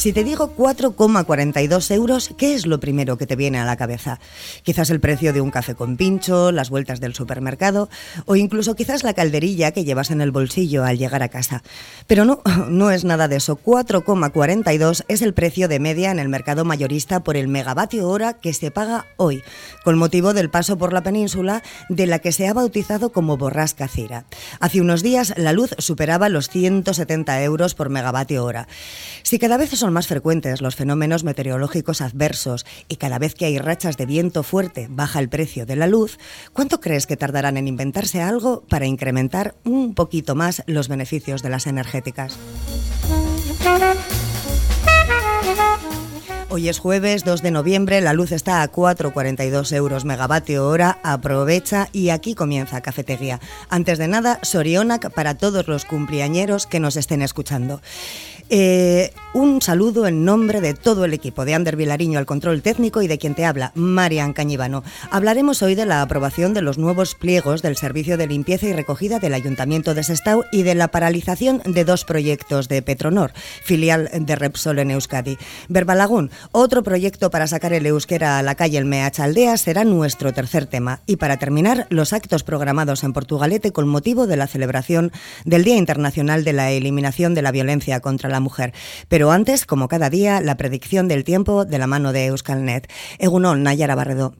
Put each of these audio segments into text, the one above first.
Si te digo 4,42 euros, ¿qué es lo primero que te viene a la cabeza? Quizás el precio de un café con pincho, las vueltas del supermercado o incluso quizás la calderilla que llevas en el bolsillo al llegar a casa. Pero no, no es nada de eso. 4,42 es el precio de media en el mercado mayorista por el megavatio hora que se paga hoy, con motivo del paso por la península de la que se ha bautizado como borrasca Cira. Hace unos días la luz superaba los 170 euros por megavatio hora. Si cada vez son más frecuentes los fenómenos meteorológicos adversos y cada vez que hay rachas de viento fuerte baja el precio de la luz, ¿cuánto crees que tardarán en inventarse algo para incrementar un poquito más los beneficios de las energéticas? Hoy es jueves 2 de noviembre, la luz está a 4,42 euros megavatio hora, aprovecha y aquí comienza Cafetería. Antes de nada, Sorionac para todos los cumpleañeros que nos estén escuchando. Eh, un saludo en nombre de todo el equipo de Ander Vilariño al control técnico y de quien te habla, Marian Cañivano. Hablaremos hoy de la aprobación de los nuevos pliegos del Servicio de Limpieza y Recogida del Ayuntamiento de Sestao y de la paralización de dos proyectos de Petronor, filial de Repsol en Euskadi. Verbalagún, otro proyecto para sacar el euskera a la calle El Meach Aldea será nuestro tercer tema. Y para terminar, los actos programados en Portugalete con motivo de la celebración del Día Internacional de la Eliminación de la Violencia contra la Mujer. Antes, como cada día, la predicción del tiempo de la mano de Euskalnet. Egunon, Nayara Barredo.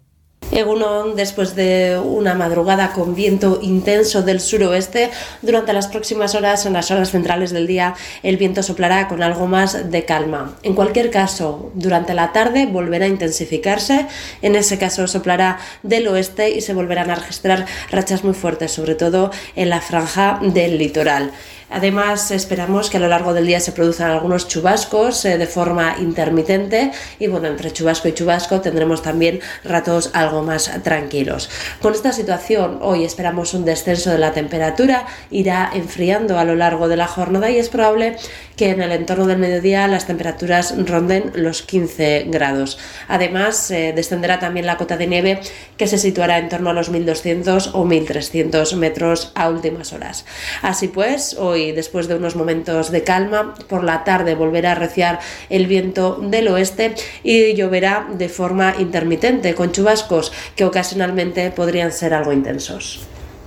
Egunon, después de una madrugada con viento intenso del suroeste, durante las próximas horas, en las horas centrales del día, el viento soplará con algo más de calma. En cualquier caso, durante la tarde volverá a intensificarse, en ese caso soplará del oeste y se volverán a registrar rachas muy fuertes, sobre todo en la franja del litoral. Además, esperamos que a lo largo del día se produzcan algunos chubascos eh, de forma intermitente y bueno, entre chubasco y chubasco tendremos también ratos algo más tranquilos. Con esta situación, hoy esperamos un descenso de la temperatura, irá enfriando a lo largo de la jornada y es probable que en el entorno del mediodía las temperaturas ronden los 15 grados. Además, eh, descenderá también la cota de nieve que se situará en torno a los 1200 o 1300 metros a últimas horas. Así pues, hoy después de unos momentos de calma, por la tarde volverá a reciar el viento del oeste y lloverá de forma intermitente, con chubascos que ocasionalmente podrían ser algo intensos.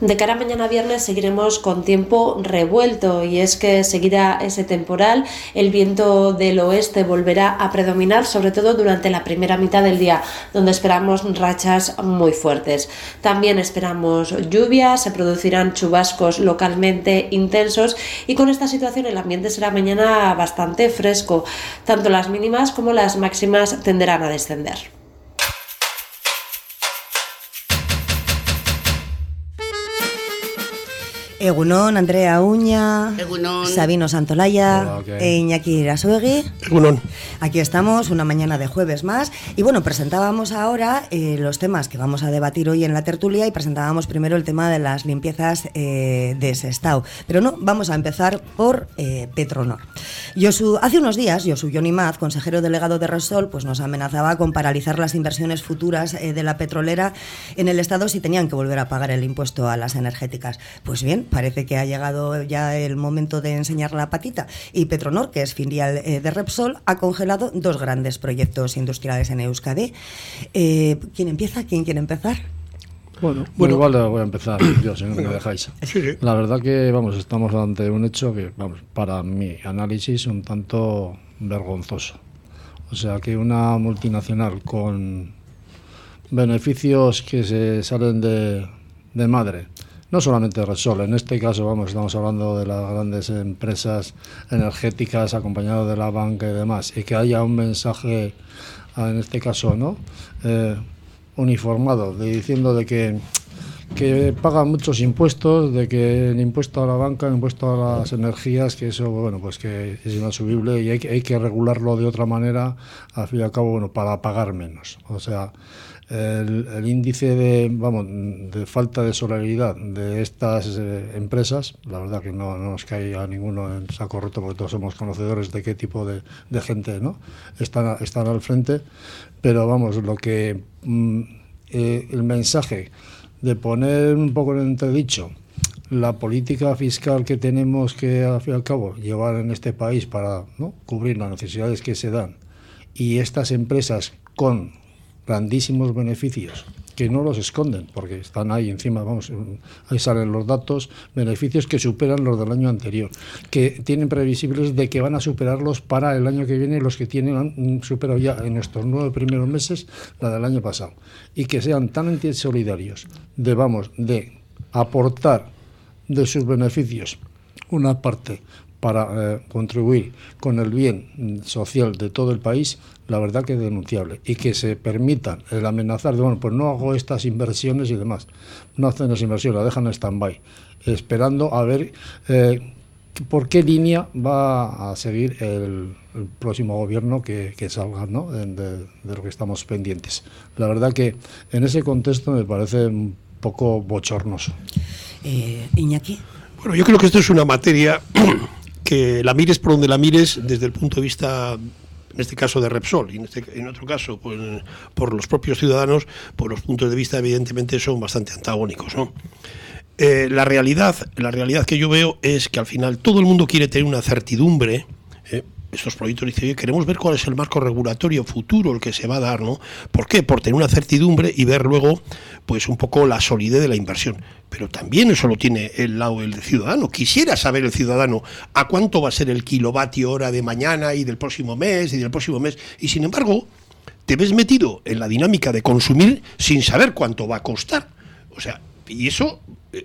De cara a mañana viernes seguiremos con tiempo revuelto y es que seguirá ese temporal, el viento del oeste volverá a predominar sobre todo durante la primera mitad del día donde esperamos rachas muy fuertes. También esperamos lluvias, se producirán chubascos localmente intensos y con esta situación el ambiente será mañana bastante fresco, tanto las mínimas como las máximas tenderán a descender. Egunon, Andrea Uña, Sabino Santolaya, e Iñaki Irasuegui. Egunon. Aquí estamos, una mañana de jueves más. Y bueno, presentábamos ahora eh, los temas que vamos a debatir hoy en la tertulia y presentábamos primero el tema de las limpiezas eh, de Sestao. Pero no, vamos a empezar por eh, Petronor. hace unos días, Josu Johnny Maz, consejero delegado de Resol, pues nos amenazaba con paralizar las inversiones futuras de la petrolera en el Estado si tenían que volver a pagar el impuesto a las energéticas. Pues bien, parece que ha llegado ya el momento de enseñar la patita y Petronor, que es filial eh, de Repsol, ha congelado dos grandes proyectos industriales en Euskadi. Eh, ¿Quién empieza? ¿Quién quiere empezar? Bueno, bueno, igual voy a empezar yo, si no me dejáis. La verdad que, vamos, estamos ante un hecho que, vamos, para mi análisis un tanto vergonzoso. O sea, que una multinacional con beneficios que se salen de, de madre, no solamente Resol, en este caso vamos, estamos hablando de las grandes empresas energéticas acompañado de la banca y demás, y que haya un mensaje, ah, en este caso, ¿no? Eh, uniformado, diciendo de que que pagan muchos impuestos, de que el impuesto a la banca, el impuesto a las energías, que eso, bueno, pues que es inasumible y hay, hay que regularlo de otra manera, al fin y al cabo, bueno, para pagar menos. O sea, el, índice de, vamos, de falta de solidaridad de estas eh, empresas, la verdad que no, nos cae a ninguno en saco roto porque todos somos conocedores de qué tipo de, gente ¿no? están, están al frente, pero vamos, lo que mm, eh, el mensaje de poner un poco en entredicho la política fiscal que tenemos que, al fin y al cabo, llevar en este país para cubrir las necesidades que se dan y estas empresas con grandísimos beneficios que no los esconden, porque están ahí encima, vamos, ahí salen los datos, beneficios que superan los del año anterior, que tienen previsibles de que van a superarlos para el año que viene los que tienen superado ya en estos nueve primeros meses la del año pasado, y que sean tan solidarios de, vamos, de aportar de sus beneficios una parte para eh, contribuir con el bien social de todo el país, la verdad que es denunciable. Y que se permitan el amenazar de, bueno, pues no hago estas inversiones y demás. No hacen las inversiones, la dejan en stand-by, esperando a ver eh, por qué línea va a seguir el, próximo gobierno que, salga ¿no? de, lo que estamos pendientes. La verdad que en ese contexto me parece un poco bochornoso. Eh, Iñaki. Bueno, yo creo que esto es una materia que la mires por donde la mires desde el punto de vista en este caso de Repsol y en, este, en otro caso pues, por los propios ciudadanos, pues los puntos de vista evidentemente son bastante antagónicos. ¿no? Eh, la, realidad, la realidad que yo veo es que al final todo el mundo quiere tener una certidumbre estos proyectos dicen, queremos ver cuál es el marco regulatorio futuro el que se va a dar, ¿no? ¿Por qué? Por tener una certidumbre y ver luego, pues un poco la solidez de la inversión. Pero también eso lo tiene el lado del ciudadano. Quisiera saber el ciudadano a cuánto va a ser el kilovatio hora de mañana y del próximo mes y del próximo mes. Y sin embargo, te ves metido en la dinámica de consumir sin saber cuánto va a costar. O sea, y eso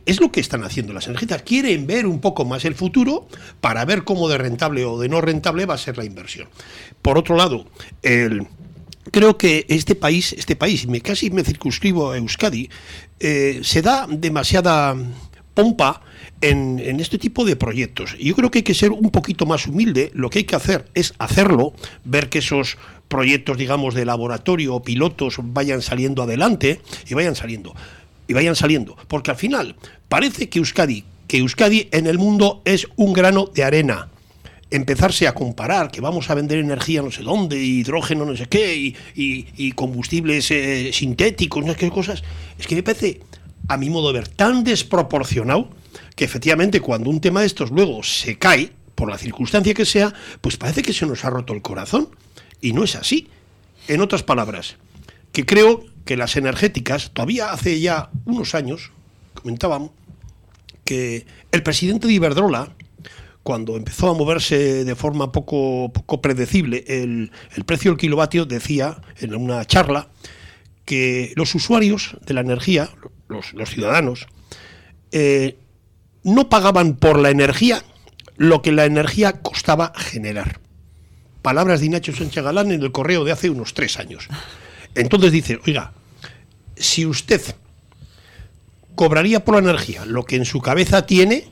es lo que están haciendo las energéticas. Quieren ver un poco más el futuro para ver cómo de rentable o de no rentable va a ser la inversión. Por otro lado, creo que este país, este país, me, casi me circunscribo a Euskadi, eh, se da demasiada pompa en, en, este tipo de proyectos. Yo creo que hay que ser un poquito más humilde. Lo que hay que hacer es hacerlo, ver que esos proyectos, digamos, de laboratorio o pilotos vayan saliendo adelante y vayan saliendo y vayan saliendo. Porque al final parece que Euskadi, que Euskadi en el mundo es un grano de arena. Empezarse a comparar que vamos a vender energía no sé dónde, hidrógeno no sé qué, y, combustibles eh, sintéticos, no sé qué cosas, es que me parece, a mi modo de ver, tan desproporcionado que efectivamente cuando un tema de estos luego se cae, por la circunstancia que sea, pues parece que se nos ha roto el corazón. Y no es así. En otras palabras, que creo que las energéticas, todavía hace ya unos años, comentaban que el presidente de Iberdrola, cuando empezó a moverse de forma poco, poco predecible el, precio del kilovatio, decía en una charla que los usuarios de la energía, los, ciudadanos, eh, no pagaban por la energía lo que la energía costaba generar. Palabras de Ignacio Sánchez Galán en el correo de hace unos tres años. Entonces dice, oiga, si usted cobraría por la energía lo que en su cabeza tiene,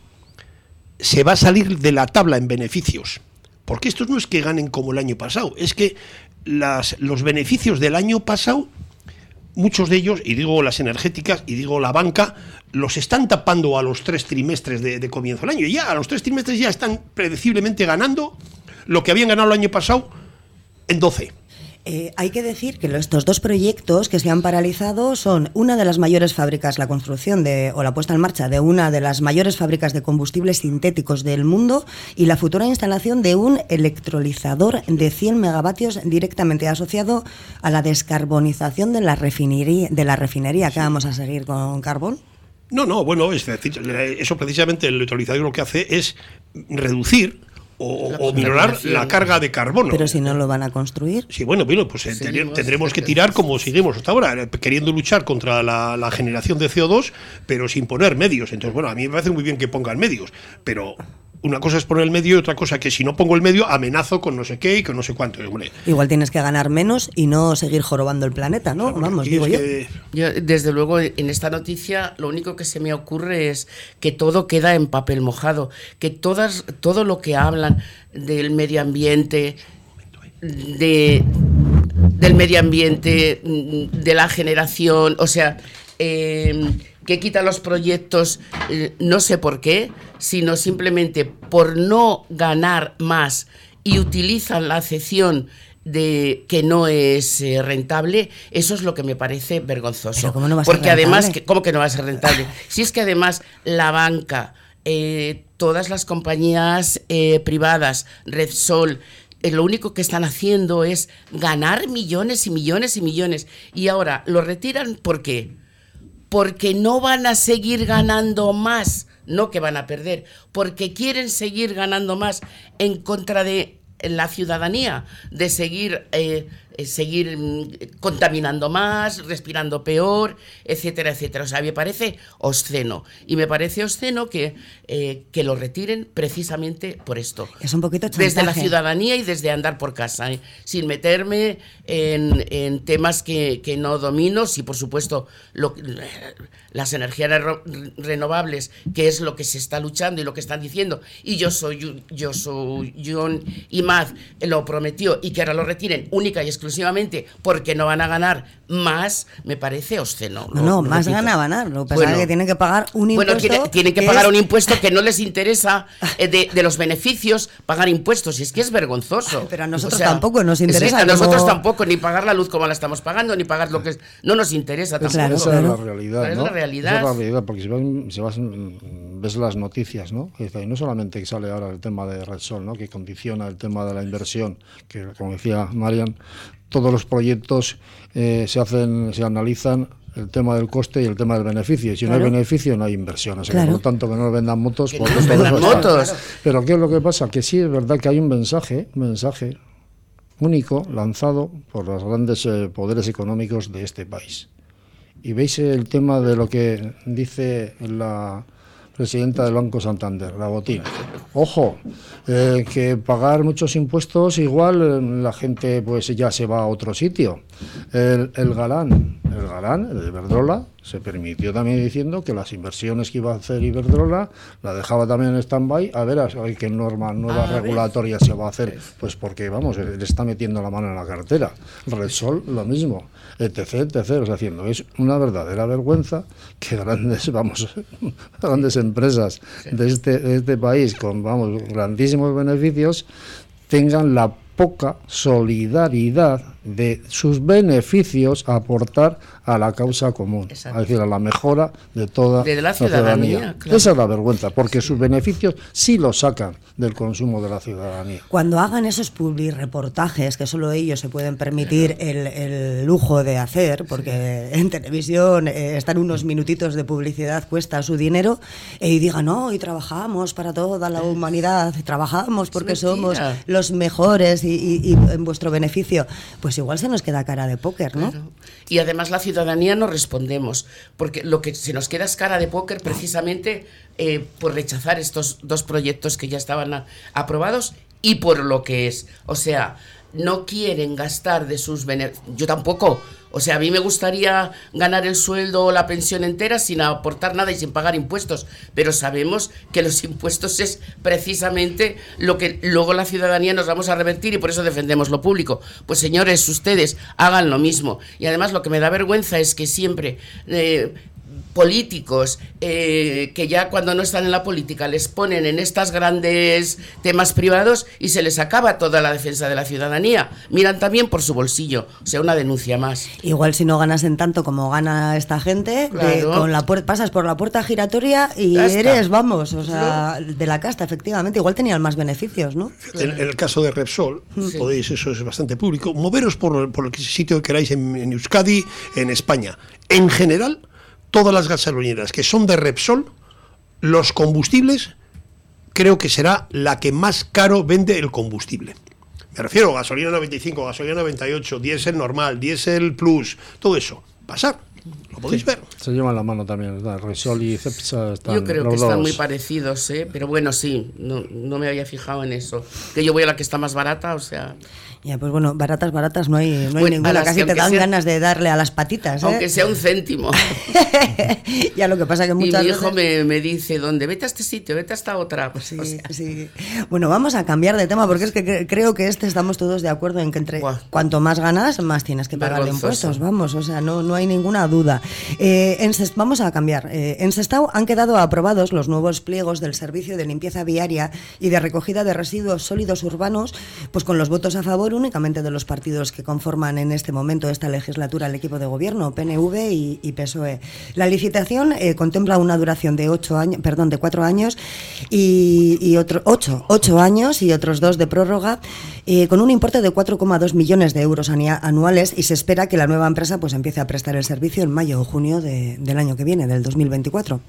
se va a salir de la tabla en beneficios. Porque estos no es que ganen como el año pasado, es que los beneficios del año pasado, muchos de ellos, y digo las energéticas, y digo la banca, los están tapando a los tres trimestres de, de comienzo del año. Y ya a los tres trimestres ya están predeciblemente ganando lo que habían ganado el año pasado en 12. Eh, hay que decir que estos dos proyectos que se han paralizado son una de las mayores fábricas, la construcción de, o la puesta en marcha de una de las mayores fábricas de combustibles sintéticos del mundo y la futura instalación de un electrolizador de 100 megavatios directamente asociado a la descarbonización de la refinería, de la refinería que vamos a seguir con carbón. No, no, bueno, es decir, eso precisamente el electrolizador lo que hace es reducir o, minorar la carga de carbono. Pero si no lo van a construir. Sí, bueno, bueno pues tendremos que tirar como seguimos hasta ahora, eh, queriendo luchar contra la, la, generación de CO2, pero sin poner medios. Entonces, bueno, a mí me parece muy bien que pongan medios, pero una cosa es poner el medio y otra cosa que si no pongo el medio amenazo con no sé qué y con no sé cuánto. Igual tienes que ganar menos y no seguir jorobando el planeta, ¿no? Vamos, digo yo. yo. Desde luego, en esta noticia lo único que se me ocurre es que todo queda en papel mojado, que todas, todo lo que hablan del medio ambiente, de, del medio ambiente, de la generación, o sea... Eh, que quita los proyectos, eh, no sé por qué, sino simplemente por no ganar más y utilizan la acepción de que no es eh, rentable, eso es lo que me parece vergonzoso. ¿cómo no va a Porque ser además, que, ¿cómo que no va a ser rentable? si es que además la banca, eh, todas las compañías privadas, Red Sol, lo único que están haciendo es ganar millones y millones y millones. Y ahora lo retiran, ¿por qué? Porque no van a seguir ganando más, no que van a perder, porque quieren seguir ganando más en contra de la ciudadanía, de seguir, eh, seguir mm, contaminando más, respirando peor, etcétera, etcétera. O sea, me parece obsceno. Y me parece obsceno que, eh, que lo retiren precisamente por esto. Es un poquito Desde la chantaje. ciudadanía y desde andar por casa, ¿eh? sin meterme en, en temas que, que no domino, si por supuesto lo- las energías reno- renovables, que es lo que se está luchando y lo que están diciendo, y yo soy yo soy John Imad lo prometió y que ahora lo retiren única y exclusivamente porque no van a ganar más, me parece obsceno. No, no, más repito. gana ganar. Lo que pasa Bueno. es que tienen que pagar un Bueno, impuesto. tiene- tienen que que pagar es- un impuesto que no les interesa eh, de, de los beneficios pagar impuestos. Y es que es vergonzoso. Pero a nosotros tampoco nos interesa a nosotros como- tampoco, ni pagar la luz como la estamos pagando, ni pagar lo que es. No nos interesa tampoco. Claro, Esa claro. es la realidad, Pero es ¿no? la realidad. Esa la realidad, porque si vas, si vas, ves las noticias, ¿no? Y no solamente que sale ahora el tema de Red Sol, ¿no? Que condiciona el tema de la inversión, que como decía Marian, todos los proyectos eh, se hacen, se analizan el tema del coste y el tema del beneficio. Y si no hay beneficio, no hay inversión. O sea, que, por lo tanto, que no vendan. Que no motos. Pero ¿qué es lo que pasa? Que sí es verdad que hay un mensaje, un mensaje único lanzado por los grandes eh, poderes económicos de este país. Y veis el tema de lo que dice la presidenta del Banco Santander, la Botín. Ojo, eh, que pagar muchos impuestos igual eh, la gente pues ya se va a otro sitio. El, el galán, el galán, el de Iberdrola, se permitió también diciendo que las inversiones que iba a hacer Iberdrola la dejaba también en stand-by a ver a ver qué norma nueva A ver. regulatoria se va a hacer. Pues porque, vamos, le está metiendo la mano en la cartera. Repsol, lo mismo, etc, etc. O sea, haciendo. Es una verdadera vergüenza que grandes, vamos, grandes empresas de este, de este país con, vamos, grandísimos beneficios tengan la poca solidaridad de sus beneficios a aportar a la causa común, Exacto. es decir, a la mejora de toda De la ciudadanía, claro. Esa es la vergüenza, porque sus beneficios sí los sacan del consumo de la ciudadanía. Cuando hagan esos publireportajes, que solo ellos se pueden permitir el, el lujo de hacer, porque en televisión eh, están unos minutitos de publicidad, cuesta su dinero, eh, y digan, no, y trabajamos para toda la humanidad, trabajamos porque somos los mejores y, y- y en vuestro beneficio, pues igual se nos queda cara de póker, ¿no? Claro. Y además la ciudadanía no respondemos, porque lo que se nos queda es cara de póker precisamente eh, por rechazar estos dos proyectos que ya estaban aprobados y por lo que es. O sea, no quieren gastar de sus beneficios. Yo tampoco. O sea, a mí me gustaría ganar el sueldo o la pensión entera sin aportar nada y sin pagar impuestos, pero sabemos que los impuestos es precisamente lo que luego la ciudadanía nos vamos a revertir y por eso defendemos lo público. Pues señores, ustedes hagan lo mismo. Y además lo que me da vergüenza es que siempre... eh, políticos eh, que ya cuando no están en la política les ponen en estas grandes temas privados y se les acaba toda la defensa de la ciudadanía. Miran también por su bolsillo, o sea, una denuncia más. Igual si no ganas en tanto como gana esta gente, de- Claro. con la pasas por la puerta giratoria y eres, vamos, o sea, de la casta, efectivamente. Igual tenían más beneficios, ¿no? En, en el caso de Repsol, Sí. podéis, eso es bastante público, moveros por, por el sitio que queráis en, en Euskadi, en España. En general, todas las gasolineras que son de Repsol, los combustibles, creo que será la que más caro vende el combustible. Me refiero a gasolina 95, gasolina 98, diésel normal, diésel plus, todo eso. Pasar, lo podéis ver. Se llevan la mano también, ¿verdad? Resol y Cepsa están Yo creo que están muy parecidos, ¿eh? pero bueno, sí, no, no me había fijado en eso. Que yo voy a la que está más barata, o sea, Ya, pues bueno, baratas, baratas no hay, no hay Bueno, ninguna. las Casi te dan sea- ganas de darle a las patitas, ¿eh? aunque sea un céntimo. ya lo que pasa que y muchas mi hijo veces... me, me dice, ¿dónde? Vete a este sitio, vete a esta otra. Pues, Sí, o sea, sí. Bueno, vamos a cambiar de tema porque es que cre- creo que este estamos todos de acuerdo en que entre Buah. cuanto más ganas, más tienes que pagar de Vergonzoso. impuestos, vamos, o sea, no, no hay ninguna duda. Eh, vamos a cambiar. Eh, en Sestao han quedado aprobados los nuevos pliegos del Servicio de Limpieza Viaria y de Recogida de Residuos Sólidos Urbanos, pues con los votos a favor únicamente de los partidos que conforman en este momento esta legislatura el equipo de gobierno, PNV y, PSOE. La licitación eh, contempla una duración de ocho años, perdón, de cuatro años y, otro, ocho, ocho años y otros dos de prórroga, eh, con un importe de 4,2 millones de euros anuales y se espera que la nueva empresa pues empiece a prestar el servicio en mayo o junio del año que viene, del 2024.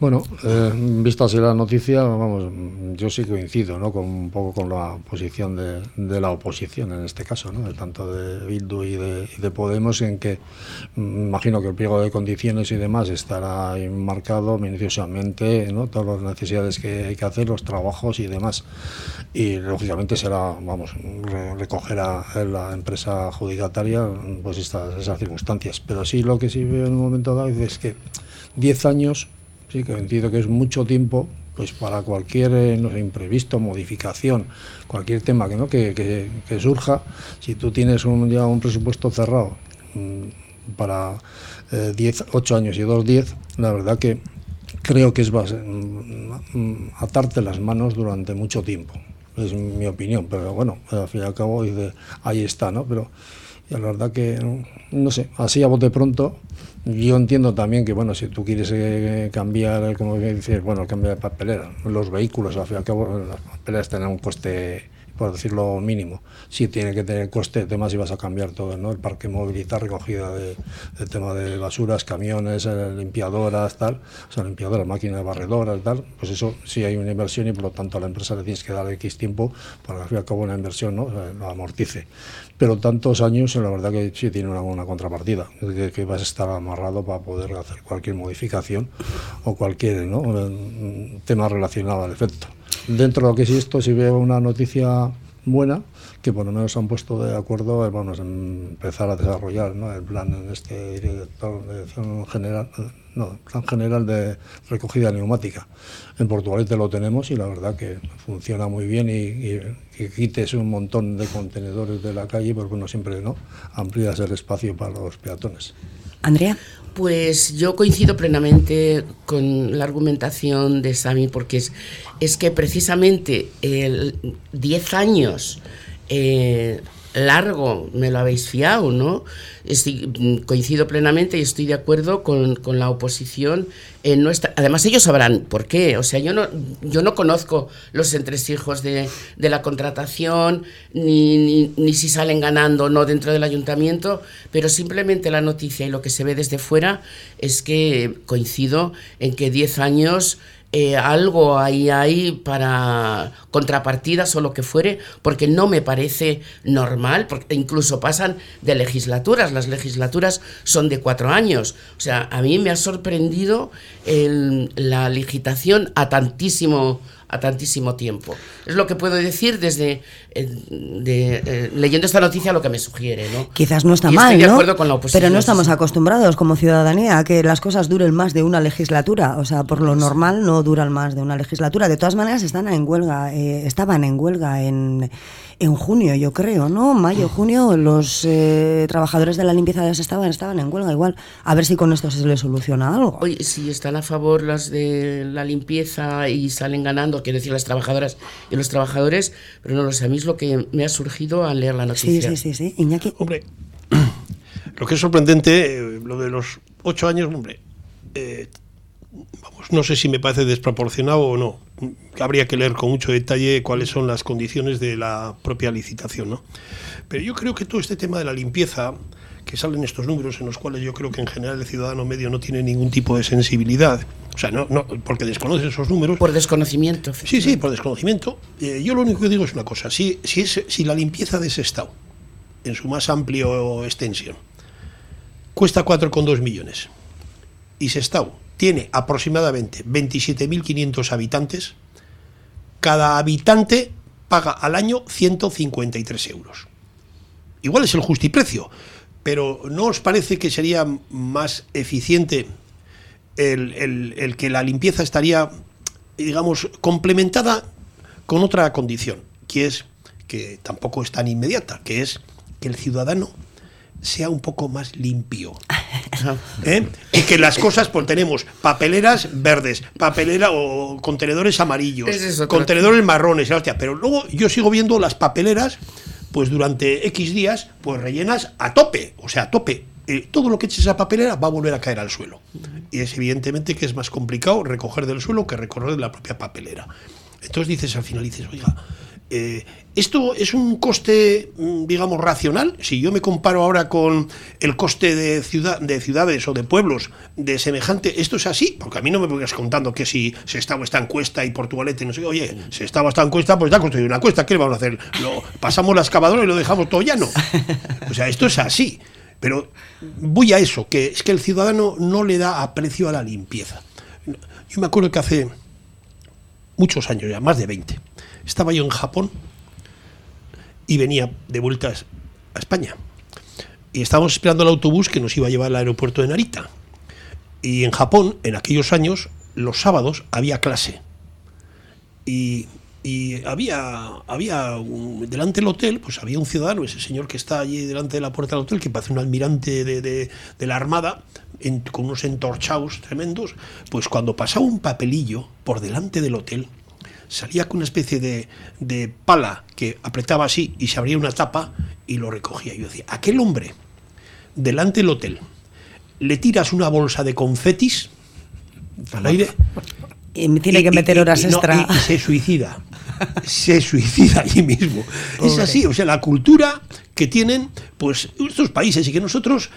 Bueno, eh, vista así la noticia, vamos, yo sí coincido, ¿no? Con un poco con la posición de, la oposición en este caso, ¿no? Tanto de Bildu y de, Podemos, en que mm, imagino que el pliego de condiciones y demás estará enmarcado minuciosamente, ¿no? Todas las necesidades que hay que hacer, los trabajos y demás. Y lógicamente será, vamos, recogerá la empresa adjudicataria, pues estas esas circunstancias. Pero sí lo que sí veo en un momento dado es que 10 años Sí, que entiendo que es mucho tiempo pues para cualquier eh, no sé, imprevisto, modificación, cualquier tema que, ¿no? que, surja, si tú tienes un, ya un presupuesto cerrado mm, para 10, eh, 8 años y 2, 10, la verdad que creo que es mm, mm, atarte las manos durante mucho tiempo. Es mi opinión, pero bueno, al fin y al cabo ahí está, ¿no? Pero la verdad que, no sé, así a bote pronto, yo entiendo también que, bueno, si tú quieres eh, cambiar, como dices, bueno, cambiar de papelera, los vehículos, al fin y al cabo, las papeleras tienen un coste por decirlo mínimo. Sí tiene que tener coste, temas si vas a cambiar todo, ¿no? El parque movilidad, recogida de, tema de basuras, camiones, eh, limpiadoras, tal, o sea, limpiadoras, máquinas barredoras, tal, pues eso sí hay una inversión y por lo tanto a la empresa le tienes que dar X tiempo para que al fin y al cabo una inversión, ¿no? lo amortice. Pero tantos años, la verdad que sí tiene una, contrapartida, que, que, vas a estar amarrado para poder hacer cualquier modificación o cualquier ¿no? tema relacionado al efecto. Dentro de lo que es esto, si veo una noticia buena, que por lo menos han puesto de acuerdo, vamos a empezar a desarrollar el plan en este director de general, no, plan general de recogida neumática. En Portugalete lo tenemos y la verdad que funciona muy bien y, y, quites un montón de contenedores de la calle porque uno siempre no amplías el espacio para los peatones. Andrea. Pues yo coincido plenamente con la argumentación de Sami, porque es, es que precisamente el 10 años eh, largo me lo habéis fiado, ¿no? coincido plenamente y estoy de acuerdo con, la oposición en nuestra... Además ellos sabrán por qué, o sea, yo no, yo no conozco los entresijos de, de la contratación, ni, ni, si salen ganando o no dentro del ayuntamiento, pero simplemente la noticia y lo que se ve desde fuera es que coincido en que 10 años eh, algo ahí hay para contrapartidas o lo que fuere, porque no me parece normal, porque incluso pasan de legislaturas, las legislaturas son de cuatro años. O sea, a mí me ha sorprendido la licitación a tantísimo a tantísimo tiempo. Es lo que puedo decir desde eh, eh, leyendo esta noticia lo que me sugiere. ¿no? Quizás no está mal, ¿no? Pero no estamos acostumbrados como ciudadanía a que las cosas duren más de una legislatura. O sea, por lo normal no duran más de una legislatura. De todas maneras, están en huelga, eh, estaban en huelga en, en junio, yo creo, ¿no? Mayo, junio, los eh, trabajadores de la limpieza de estaban, estaban en huelga. Igual, a ver si con esto se les soluciona algo. Oye, si están a favor las de la limpieza y salen ganando, quiero decir, las trabajadoras y los trabajadores, pero no lo sé, a mí es lo que me ha surgido al leer la noticia. Sí, sí, sí, sí. Iñaki. Hombre, lo que es sorprendente, eh, lo de los ocho años, hombre, eh, vamos, no sé si me parece desproporcionado o no. Habría que leer con mucho detalle cuáles son las condiciones de la propia licitación, ¿no? Pero yo creo que todo este tema de la limpieza, que salen estos números en los cuales yo creo que en general el ciudadano medio no tiene ningún tipo de sensibilidad, o sea, no, no porque desconoce esos números. Por desconocimiento. Sí, sí, por desconocimiento. Eh, yo lo único que digo es una cosa, si, si, es, si la limpieza de ese estado, en su más amplio extensión, cuesta 4,2 millones, y ese estado tiene aproximadamente 27.500 habitantes, cada habitante paga al año 153 euros. Igual es el justiprecio, pero ¿no os parece que sería más eficiente el, que la limpieza estaría, digamos, complementada con otra condición, que es que tampoco es tan inmediata, que es que el ciudadano sea un poco más limpio. ¿eh? Y que las cosas, pues tenemos papeleras verdes, papelera o contenedores amarillos, contenedores marrones, pero luego yo sigo viendo las papeleras, pues durante X días, pues rellenas a tope, o sea, a tope. Eh, todo lo que eches a papelera va a volver a caer al suelo. Y es evidentemente que es más complicado recoger del suelo que recorrer de la propia papelera. Entonces dices al final, dices, oiga, eh, ¿Esto es un coste, mm, digamos, racional? Si yo me comparo ahora con el coste de, ciudad, de ciudades o de pueblos de semejante, ¿esto es así? Porque a mí no me pongas contando que si se estaba esta encuesta y Portugalete, no sé, oye, se estaba esta encuesta, pues ya construido una encuesta, ¿qué le vamos a hacer? Lo, pasamos la excavadora y lo dejamos todo llano. O sea, esto es así. Pero voy a eso, que es que el ciudadano no le da aprecio a la limpieza. Yo me acuerdo que hace muchos años ya, más de 20, estaba yo en Japón y venía de vueltas a España. Y estábamos esperando el autobús que nos iba a llevar al aeropuerto de Narita. Y en Japón, en aquellos años, los sábados había clase. Y, había, había delante del hotel, pues había un ciudadano, ese señor que está allí delante de la puerta del hotel, que parece un almirante de, de, la Armada, con unos entorchados tremendos, pues cuando pasaba un papelillo por delante del hotel, salía con una especie de, pala que apretaba así y se abría una tapa y lo recogía. Yo decía, aquel hombre, delante del hotel, le tiras una bolsa de confetis al aire. Y me tiene que meter horas extra. y, se suicida. se suicida allí mismo. Es así, o sea, la cultura que tienen pues estos países y que nosotros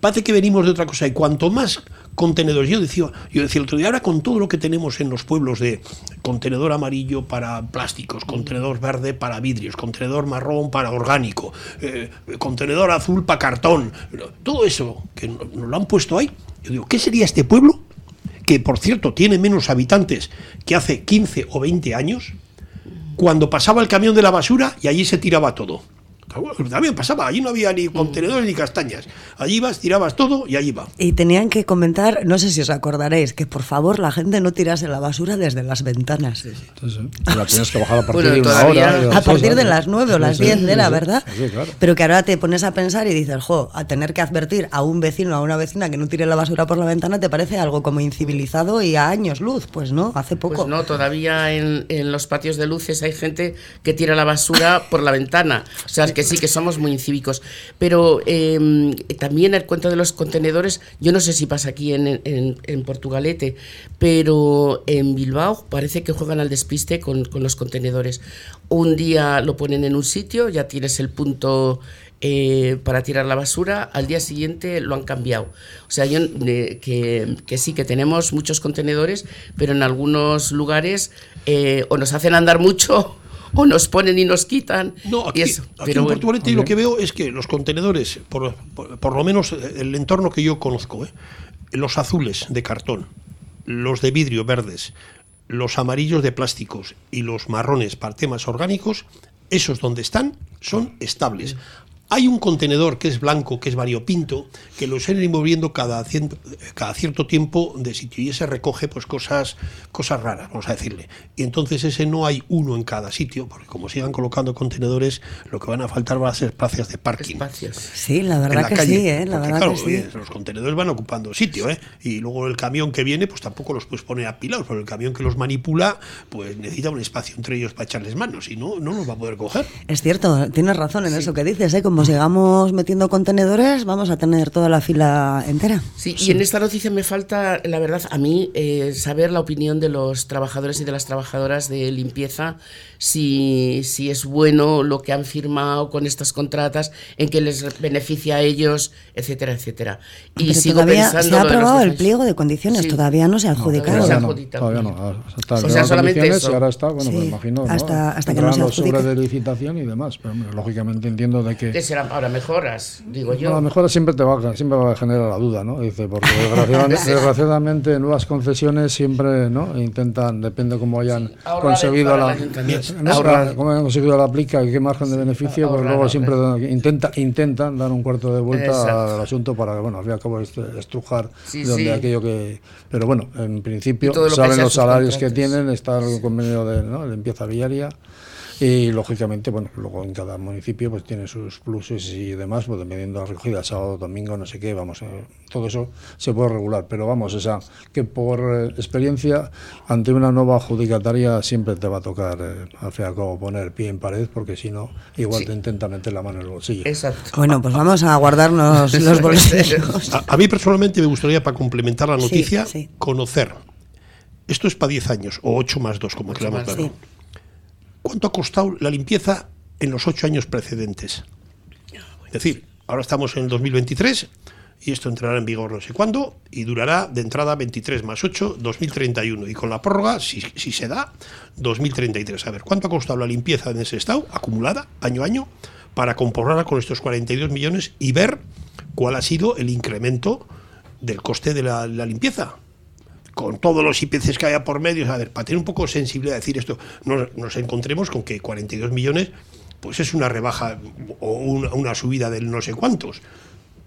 parece que venimos de otra cosa y cuanto más contenedores, yo decía, yo decía el otro día, ahora con todo lo que tenemos en los pueblos de contenedor amarillo para plásticos, contenedor verde para vidrios, contenedor marrón para orgánico, eh, contenedor azul para cartón, todo eso que nos lo han puesto ahí, yo digo, ¿qué sería este pueblo? Que por cierto tiene menos habitantes que hace 15 o 20 años, cuando pasaba el camión de la basura y allí se tiraba todo. También pasaba, allí no había ni contenedores ni castañas. Allí ibas, tirabas todo y allí va. Y tenían que comentar, no sé si os acordaréis, que por favor la gente no tirase la basura desde las ventanas. Sí, La tienes que bajar a partir de una hora. A partir de las nueve o las diez de la verdad. Pero que ahora te pones a pensar y dices, jo, a tener que advertir a un vecino o a una vecina que no tire la basura por la ventana, ¿te parece algo como incivilizado y a años luz? Pues no, hace poco. Pues no, todavía en, en los patios de luces hay gente que tira la basura por la ventana. O sea, que sí que somos muy incívicos. Pero em, también el cuento de los contenedores, yo no sé si pasa aquí en, en, Portugalete, pero en Bilbao parece que juegan al despiste con, con, los contenedores. Un día lo ponen en un sitio, ya tienes el punto eh, para tirar la basura, al día siguiente lo han cambiado. O sea, yo, eh, que, que, sí, que tenemos muchos contenedores, pero en algunos lugares eh, o nos hacen andar mucho o nos ponen y nos quitan. No, aquí, Pero en lo que veo es que los contenedores, por, por, lo menos el entorno que yo conozco, ¿eh? los azules de cartón, los de vidrio verdes, los amarillos de plásticos y los marrones para temas orgánicos, esos donde están son estables. Hay un contenedor que es blanco, que es variopinto, que lo suelen ir moviendo cada, cada cierto tiempo de sitio y ese recoge pues cosas, cosas raras, vamos a decirle. Y entonces ese no hay uno en cada sitio, porque como sigan colocando contenedores, lo que van a faltar van a ser espacios de parking. Espacios. Sí, la verdad que sí, ¿eh? La verdad que sí. los contenedores van ocupando sitio, ¿eh? Y luego el camión que viene, pues tampoco los puedes poner apilados, porque el camión que los manipula, pues necesita un espacio entre ellos para echarles manos, y no, no los va a poder coger. Es cierto, tienes razón en eso que dices, ¿eh? como sigamos metiendo contenedores, vamos a tener toda la fila entera. Sí, y en esta noticia me falta, la verdad, a mí eh, saber la opinión de los trabajadores y de las trabajadoras de limpieza, si, si es bueno lo que han firmado con estas contratas, en qué les beneficia a ellos, etcétera, etcétera. Y sigo todavía se ha aprobado el pliego de condiciones, todavía no se ha adjudicado. No, todavía no, todavía o sea, solamente eso. Y ahora está, bueno, me imagino, hasta, hasta que no se adjudique. de licitación y demás, pero lógicamente entiendo de que serán ahora mejoras? Digo yo. las mejoras siempre te va, siempre va a generar la duda, ¿no? Dice, porque desgraciadamente, nuevas concesiones siempre, ¿no? Intentan, depende cómo hayan conseguido la, cómo hayan conseguido la aplica y qué margen de beneficio, pues luego siempre intenta, intentan dar un cuarto de vuelta al asunto para, bueno, al fin y al cabo estrujar donde aquello que, pero bueno, en principio saben los salarios que tienen, está el convenio de, ¿no? limpieza viaria Y lógicamente, bueno, luego en cada municipio pues tiene sus pluses y demás, pues dependiendo de la recogida, sábado, domingo, no sé qué, vamos, eh, todo eso se puede regular, pero vamos, o sea, que por eh, experiencia, ante una nueva adjudicataria siempre te va a tocar, eh, al fin y al cabo, poner pie en pared, porque si no, igual te intenta meter la mano en el bolsillo. Exacto. Bueno, pues vamos a guardarnos los bolsillos. A, mí personalmente me gustaría, para complementar la noticia, conocer, esto es para 10 años, o 8 más 2, como queramos verlo. ¿Cuánto ha costado la limpieza en los 8 años precedentes? Es decir, ahora estamos en el 2023 y esto entrará en vigor no sé cuándo y durará de entrada 23 más 8, 2031 y con la prórroga, si, si se da, 2033. A ver, ¿cuánto ha costado la limpieza en ese estado, acumulada, año a año, para compararla con estos 42 millones y ver cuál ha sido el incremento del coste de la, limpieza? Con todos los IPCs que haya por medio, a ver, para tener un poco sensibilidad a decir esto, nos, nos encontremos con que 42 millones pues es una rebaja o una, una subida del no sé cuántos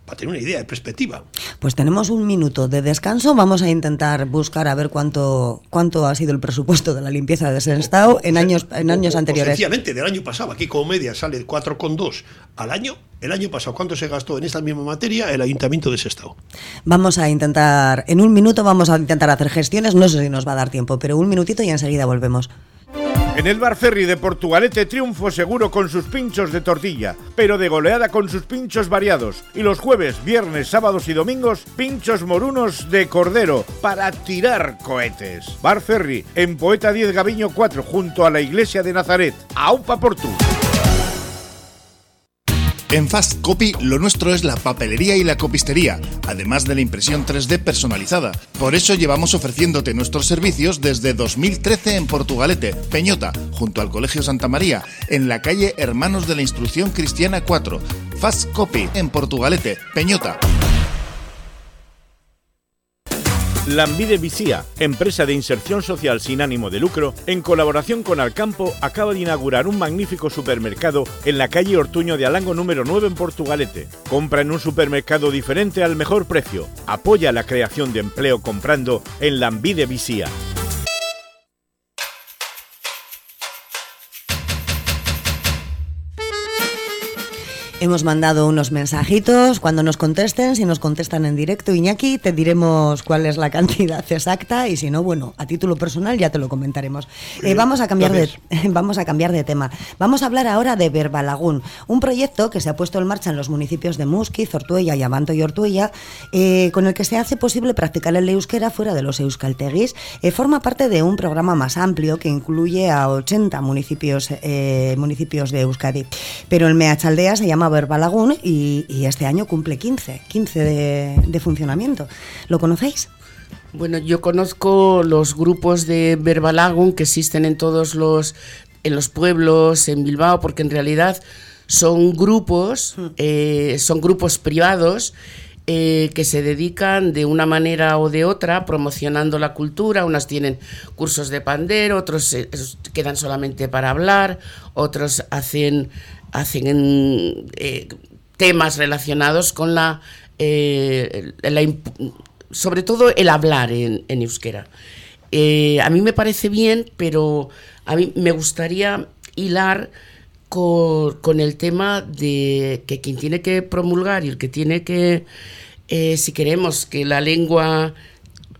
para tener una idea de perspectiva. Pues tenemos un minuto de descanso. Vamos a intentar buscar a ver cuánto cuánto ha sido el presupuesto de la limpieza de Senstao en años en años anteriores. Sencillamente, del año pasado, aquí como media sale 4,2 al año. El año pasado, ¿cuánto se gastó en esta misma materia el Ayuntamiento de Sestao? Vamos a intentar, en un minuto vamos a intentar hacer gestiones. No sé si nos va a dar tiempo, pero un minutito y enseguida volvemos. En el Bar Ferry de Portugalete triunfo seguro con sus pinchos de tortilla, pero de goleada con sus pinchos variados. Y los jueves, viernes, sábados y domingos, pinchos morunos de cordero para tirar cohetes. Bar Ferry, en Poeta 10 Gaviño 4, junto a la iglesia de Nazaret. ¡Aupa Portu! En Fast Copy lo nuestro es la papelería y la copistería, además de la impresión 3D personalizada. Por eso llevamos ofreciéndote nuestros servicios desde 2013 en Portugalete, Peñota, junto al Colegio Santa María, en la calle Hermanos de la Instrucción Cristiana 4. Fast Copy en Portugalete, Peñota. Lambide Vicía, empresa de inserción social sin ánimo de lucro, en colaboración con Alcampo, acaba de inaugurar un magnífico supermercado en la calle Ortuño de Alango número 9 en Portugalete. Compra en un supermercado diferente al mejor precio. Apoya la creación de empleo comprando en Lambide Vicía. Hemos mandado unos mensajitos. Cuando nos contesten, si nos contestan en directo, Iñaki, te diremos cuál es la cantidad exacta y si no, bueno, a título personal ya te lo comentaremos. Eh, vamos, a cambiar de, vamos a cambiar de tema. Vamos a hablar ahora de Verbalagún, un proyecto que se ha puesto en marcha en los municipios de Musqui, Zortuella, Yamanto y Ortuella, eh, con el que se hace posible practicar el euskera fuera de los euskalteguis. Eh, forma parte de un programa más amplio que incluye a 80 municipios, municipios de Euskadi. Pero el Meachaldea se llama Verbalagún y, y este año cumple 15, 15 de, funcionamiento. ¿Lo conocéis? Bueno, yo conozco los grupos de Verbalagún que existen en todos los, en los pueblos, en Bilbao, porque en realidad son grupos, hmm. eh, son grupos privados eh, que se dedican de una manera o de otra promocionando la cultura. Unas tienen cursos de pandero, otros quedan solamente para hablar, otros hacen hacen eh, temas relacionados con la, eh, sobre todo el hablar en, euskera. Eh, a mí me parece bien, pero a mí me gustaría hilar con, el tema de que quien tiene que promulgar y el que tiene que, si queremos que la lengua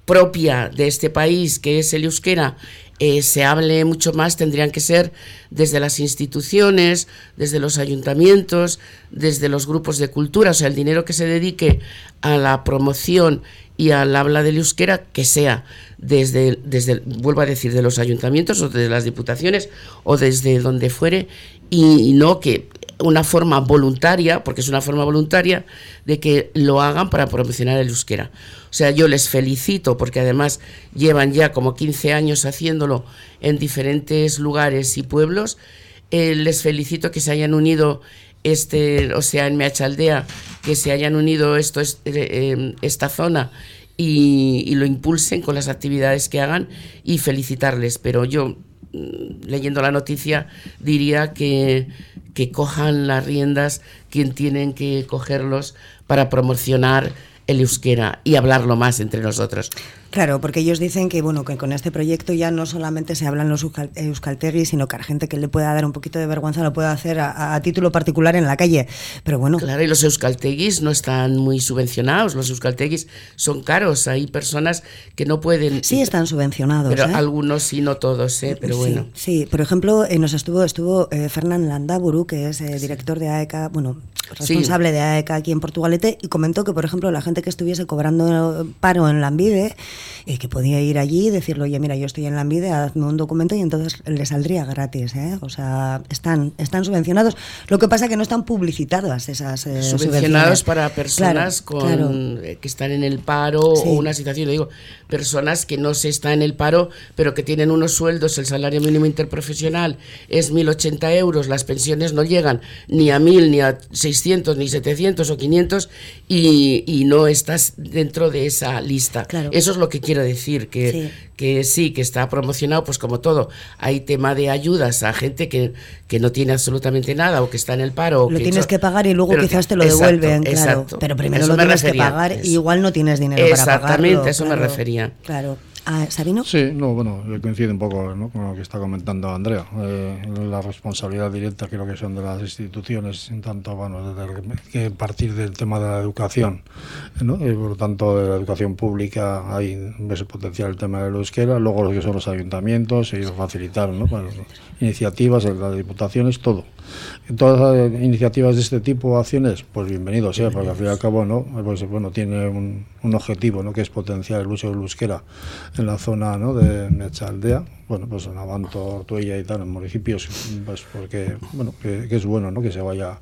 propia de este país, que es el euskera, eh, se hable mucho más tendrían que ser desde las instituciones, desde los ayuntamientos, desde los grupos de cultura, o sea, el dinero que se dedique a la promoción y al habla del euskera, que sea desde, desde, vuelvo a decir, de los ayuntamientos o de las diputaciones o desde donde fuere, y no que una forma voluntaria, porque es una forma voluntaria, de que lo hagan para promocionar el euskera. O sea, yo les felicito porque además llevan ya como 15 años haciéndolo en diferentes lugares y pueblos. Eh, les felicito que se hayan unido este, o sea, en Meachaldea, que se hayan unido esto, eh, esta zona y, y, lo impulsen con las actividades que hagan y felicitarles. Pero yo, mm, leyendo la noticia, diría que, que cojan las riendas quien tienen que cogerlos para promocionar el euskera y hablarlo más entre nosotros. Claro, porque ellos dicen que bueno que con este proyecto ya no solamente se hablan los euskaltegui, sino que la gente que le pueda dar un poquito de vergüenza lo puede hacer a, título particular en la calle. Pero bueno. Claro, y los euskalteguis no están muy subvencionados. Los euskalteguis son caros. Hay personas que no pueden. Sí, están subvencionados. Pero ¿eh? algunos sí, no todos, ¿eh? pero bueno. Sí, por ejemplo, eh, nos estuvo estuvo eh, Fernán Landaburu, que es director de AECA, bueno, responsable de AECA aquí en Portugalete, y comentó que, por ejemplo, la gente que estuviese cobrando paro en Lambide y que podía ir allí y decirle, oye, mira, yo estoy en la Envide, hazme un documento y entonces le saldría gratis. ¿eh? O sea, están, están subvencionados. Lo que pasa es que no están publicitadas esas eh, subvencionados para personas con, eh, que están en el paro o una situación, digo, personas que no se está en el paro, pero que tienen unos sueldos, el salario mínimo interprofesional es 1.080 euros, las pensiones no llegan ni a 1.000, ni a 600, ni 700 o 500 y, y no estás dentro de esa lista. Eso es lo que quiero decir, que sí. que sí, que está promocionado, pues como todo. Hay tema de ayudas a gente que, que no tiene absolutamente nada o que está en el paro. Lo tienes que pagar y luego quizás te lo devuelven, claro. Pero primero lo tienes que pagar y igual no tienes dinero para pagarlo. Exactamente, eso me refería. Claro. Ah, ¿Sabino? Sí, no, bueno, coincide un poco con lo que está comentando Andrea. Eh, la responsabilidad directa creo que son de las instituciones, en tanto, bueno, que partir del tema de la educación, ¿no? y por lo tanto, de la educación pública hay ese potencial el tema de la euskera, luego lo que son los ayuntamientos, ellos facilitaron, ¿no? iniciativas, las diputaciones, todo todas las iniciativas de este tipo, acciones, pues bienvenido sea, porque al fin y al cabo, ¿no? Pues, bueno, tiene un, un, objetivo, ¿no? Que es potenciar el uso del euskera en la zona, ¿no? De Aldea, bueno, pues en Avanto, Ortuella y tal, en municipios, pues porque, bueno, que, que es bueno, ¿no? Que se vaya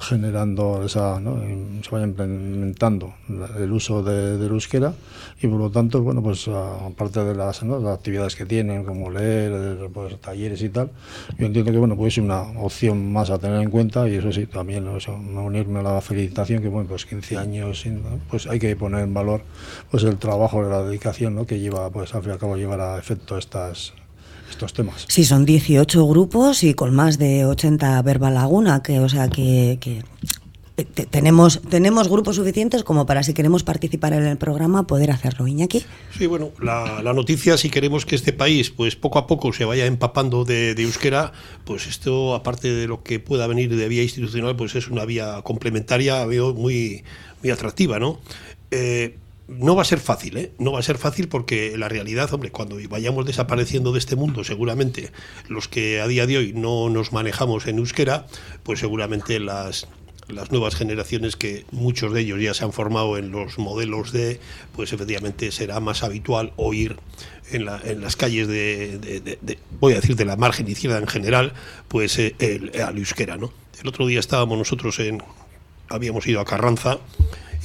generando esa, ¿no? se vaya implementando el uso de, del euskera y por lo tanto, bueno, pues aparte de las, actividades que tienen, como leer, pues, talleres y tal, yo entiendo que bueno, puede ser una opción más a tener en cuenta y eso sí, también unirme a la felicitación que bueno, pues 15 años, pues hay que poner en valor pues el trabajo, la dedicación ¿no? que lleva, pues al fin y al cabo llevar a efecto estas estos temas. Sí, son 18 grupos y con más de 80 verba laguna, que o sea que, tenemos, tenemos grupos suficientes como para, si queremos participar en el programa, poder hacerlo. Iñaki. Sí, bueno, la, noticia, si queremos que este país, pues poco a poco se vaya empapando de, euskera, pues esto, aparte de lo que pueda venir de vía institucional, pues es una vía complementaria, veo muy, muy atractiva, ¿no? Eh, no va a ser fácil, ¿eh? No va a ser fácil porque la realidad, hombre, cuando vayamos desapareciendo de este mundo, seguramente los que a día de hoy no nos manejamos en euskera, pues seguramente las, las nuevas generaciones que muchos de ellos ya se han formado en los modelos de, pues efectivamente será más habitual oír en, la, en las calles de, voy a decir, de la margen izquierda en general, pues eh, el, al euskera, ¿no? El otro día estábamos nosotros en, habíamos ido a Carranza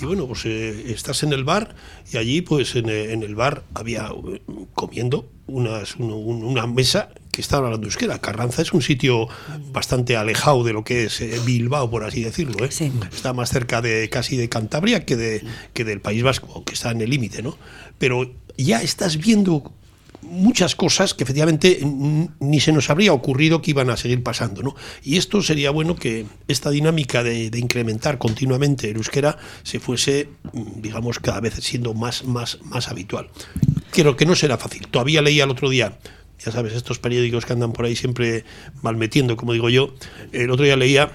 y bueno, pues eh, estás en el bar y allí, pues en, eh, el bar había eh, comiendo unas, una mesa que estaba hablando euskera. Carranza es un sitio bastante alejado de lo que es Bilbao, por así decirlo. Está más cerca de casi de Cantabria que, de, que del País Vasco, que está en el límite, ¿no? Pero ya estás viendo muchas cosas que efectivamente ni se nos habría ocurrido que iban a seguir pasando. ¿no? Y esto sería bueno que esta dinámica de, incrementar continuamente el euskera se fuese, mm, digamos, cada vez siendo más, más, más habitual. Creo que no será fácil. Todavía leía el otro día ya sabes, estos periódicos que andan por ahí siempre malmetiendo, como digo yo. El otro día leía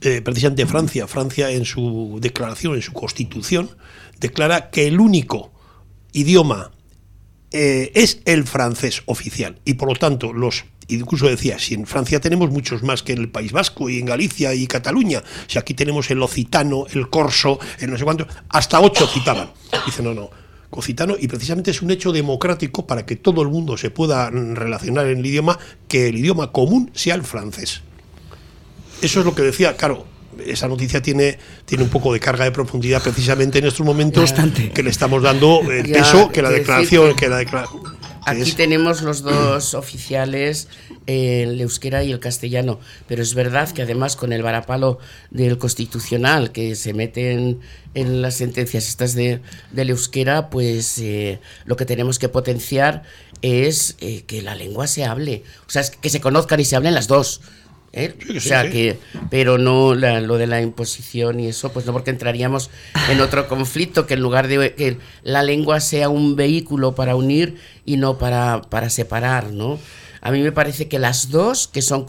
eh, precisamente Francia. Francia en su declaración, en su constitución, declara que el único idioma eh, es el francés oficial y por lo tanto los incluso decía, si en Francia tenemos muchos más que en el País Vasco y en Galicia y Cataluña, si aquí tenemos el occitano, el corso, el no sé cuánto, hasta ocho citaban. Dice, no, no, cocitano y precisamente es un hecho democrático para que todo el mundo se pueda relacionar en el idioma, que el idioma común sea el francés. Eso es lo que decía, claro, esa noticia tiene, tiene un poco de carga de profundidad precisamente en estos momentos que le estamos dando el peso que la declaración, que, la Aquí tenemos los dos oficiales, el euskera y el castellano, pero es verdad que además con el varapalo del constitucional que se meten en las sentencias estas de, del euskera, pues eh, lo que tenemos que potenciar es eh, que la lengua se hable, o sea, que se conozcan y se hablen las dos ¿eh? o sea que, pero no lo de la imposición y eso, pues no porque entraríamos en otro conflicto que en lugar de que la lengua sea un vehículo para unir y no para, para separar, ¿no? A mí me parece que las dos, que son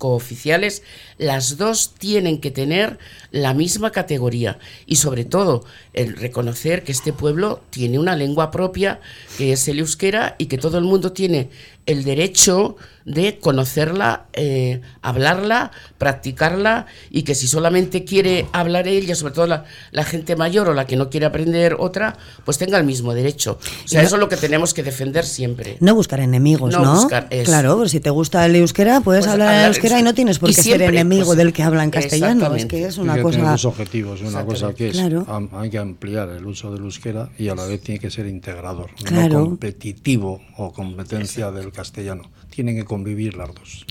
cooficiales, las dos tienen que tener la misma categoría y sobre todo el reconocer que este pueblo tiene una lengua propia que es el euskera y que todo el mundo tiene el derecho de conocerla, eh, hablarla, practicarla y que si solamente quiere hablar ella, sobre todo la, gente mayor o la que no quiere aprender otra, pues tenga el mismo derecho. O sea, eso es lo que tenemos que defender siempre. No buscar enemigos, ¿no? Buscar, claro, pues si te gusta el euskera, puedes pues hablar, euskera y no tienes por qué ser enemigo pues, del que habla en castellano. Es que es una cosa... objetivos, una cosa que es, hay que ampliar el uso del euskera y a la vez tiene que ser integrador, no competitivo o competencia del castellano. Tienen que convivir las dos.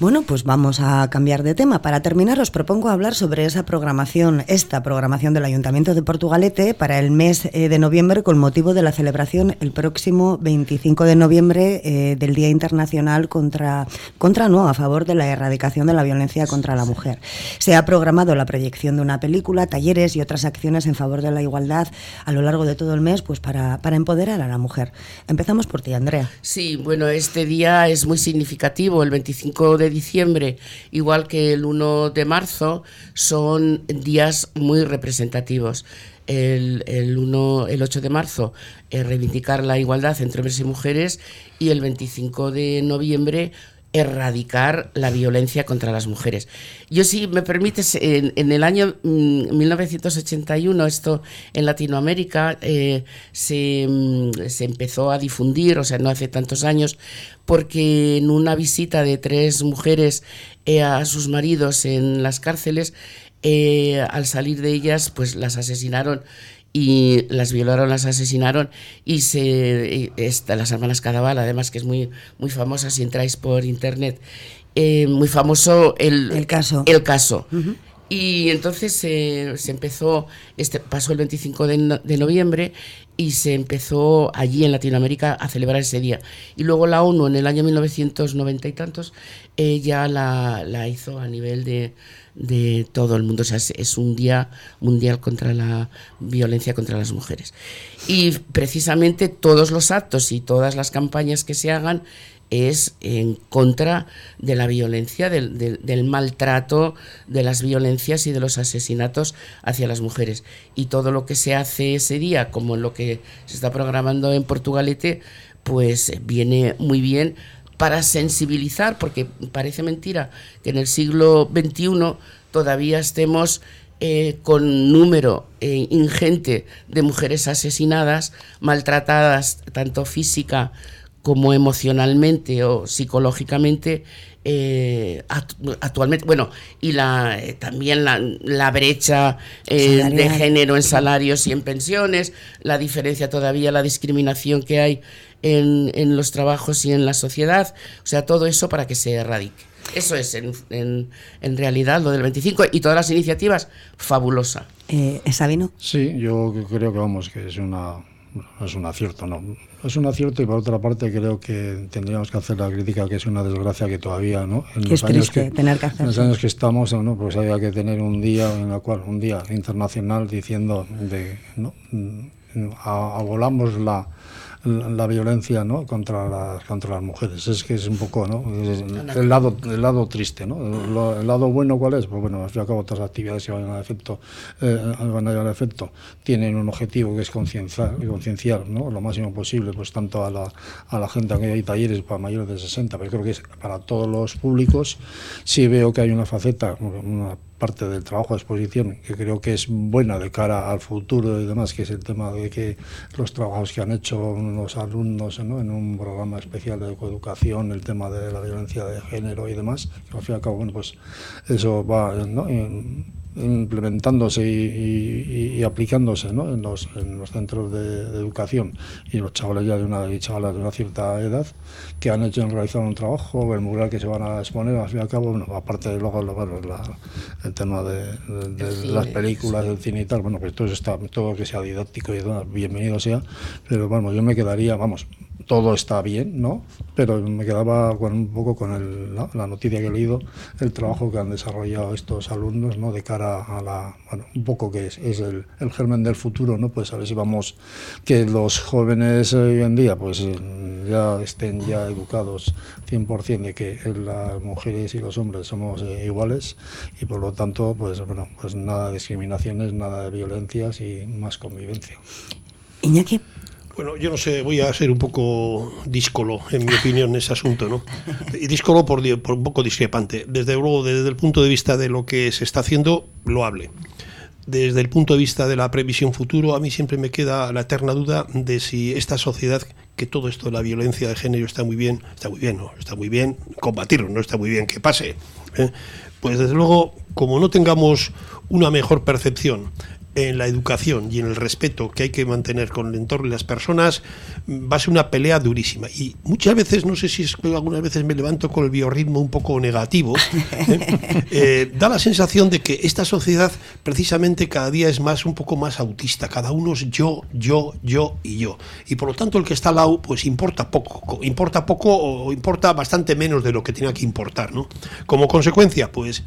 Bueno, pues vamos a cambiar de tema. Para terminar, os propongo hablar sobre esa programación, esta programación del Ayuntamiento de Portugalete para el mes eh, de noviembre con motivo de la celebración el próximo 25 de noviembre eh, del Día Internacional contra, contra, no, a favor de la erradicación de la violencia contra la mujer. Se ha programado la proyección de una película, talleres y otras acciones en favor de la igualdad a lo largo de todo el mes, pues para, para empoderar a la mujer. Empezamos por ti, Andrea. Sí, bueno, este día es muy significativo, el 25 de diciembre, igual que el 1 de marzo, son días muy representativos. El, el, 1, el 8 de marzo, es reivindicar la igualdad entre hombres y mujeres, y el 25 de noviembre, erradicar la violencia contra las mujeres. Yo, si me permites, en, el año 1981, mm, esto en Latinoamérica eh, se, mm, se, empezó a difundir, o sea, no hace tantos años, porque en una visita de tres mujeres eh, a sus maridos en las cárceles, eh, al salir de ellas, pues las asesinaron y las violaron, las asesinaron y se esta, las hermanas Cadaval, además que es muy muy famosa si entráis por internet, eh, muy famoso el, caso. El caso. Y entonces se empezó, este pasó el 25 de, noviembre y se empezó allí en Latinoamérica a celebrar ese día. Y luego la ONU en el año 1990 y tantos eh, ya la, la hizo a nivel de, de todo el mundo. O sea, es, un día mundial contra la violencia contra las mujeres. Y precisamente todos los actos y todas las campañas que se hagan es en contra de la violencia, del, del, maltrato, de las violencias y de los asesinatos hacia las mujeres. Y todo lo que se hace ese día, como lo que se está programando en Portugalete, pues viene muy bien para sensibilizar, porque parece mentira que en el siglo XXI todavía estemos eh, con número eh, ingente de mujeres asesinadas, maltratadas tanto física como emocionalmente o psicológicamente eh, actualmente bueno y la también la, brecha de género en salarios y en pensiones la diferencia todavía la discriminación que hay en, en los trabajos y en la sociedad o sea todo eso para que se erradique eso es, en, en, realidad, lo del 25 y todas las iniciativas, fabulosa. Eh, ¿Sabino? Sí, yo creo que vamos, que es una es un acierto, no. Es un acierto y por otra parte creo que tendríamos que hacer la crítica que es una desgracia que todavía, ¿no? En los años que, tener que hacer. En los años que estamos, ¿no? Pues había que tener un día en el cual, un día internacional diciendo de, ¿no? abolamos la la violencia ¿no? contra, las, contra las mujeres. Es que es un poco ¿no? el, lado, el lado triste. ¿no? El, lado bueno, ¿cuál es? Pues bueno, al fin y al cabo, otras actividades que van a, efecto, eh, van a llevar a efecto tienen un objetivo que es concienciar, concienciar ¿no? lo máximo posible, pues tanto a la, a la gente, aunque hay talleres para mayores de 60, pero creo que es para todos los públicos. Sí veo que hay una faceta, una parte del trabajo de exposición que creo que es buena de cara al futuro y demás, que es el tema de que los trabajos que han hecho los alumnos en un programa especial de coeducación, el tema de la violencia de género y demás, que al fin y al cabo, bueno, pues eso va. Implementándose y, aplicándose en, los, en, los, centros de, educación. Y los chavales ya de una y chavalas de una cierta edad que han hecho en realizar un trabajo, el mural que se van a exponer, al fin y al cabo, bueno, aparte de luego, el tema de, las películas, del cine y tal, bueno, pues todo está, todo que sea didáctico y bienvenido sea, pero bueno, yo me quedaría, vamos, todo está bien, ¿no? Pero me quedaba con, un poco con la noticia que he leído, el trabajo que han desarrollado estos alumnos, ¿no? De cara a la, bueno, un poco que es, el, el, germen del futuro, ¿no? Pues a ver si vamos, que los jóvenes hoy en día, pues ya estén ya educados 100% de que las mujeres y los hombres somos eh, iguales y por lo tanto, pues bueno, pues nada de discriminaciones, nada de violencias y más convivencia. Iñaki. Bueno, yo no sé, voy a ser un poco díscolo, en mi opinión, en ese asunto, ¿no? Y díscolo por, por un poco discrepante. Desde luego, desde el punto de vista de lo que se está haciendo, lo hable. Desde el punto de vista de la previsión futuro, a mí siempre me queda la eterna duda de si esta sociedad, que todo esto de la violencia de género está muy bien, está muy bien, ¿no? Está muy bien combatirlo, no está muy bien que pase. ¿eh? Pues desde luego, como no tengamos una mejor percepción en la educación y en el respeto que hay que mantener con el entorno y las personas, va a ser una pelea durísima. Y muchas veces, no sé si es que algunas veces me levanto con el biorritmo un poco negativo, ¿eh? Eh, da la sensación de que esta sociedad precisamente cada día es más un poco más autista. Cada uno es yo, yo, yo y yo. Y por lo tanto el que está al lado, pues importa poco. Importa poco o importa bastante menos de lo que tenía que importar. ¿no? Como consecuencia, pues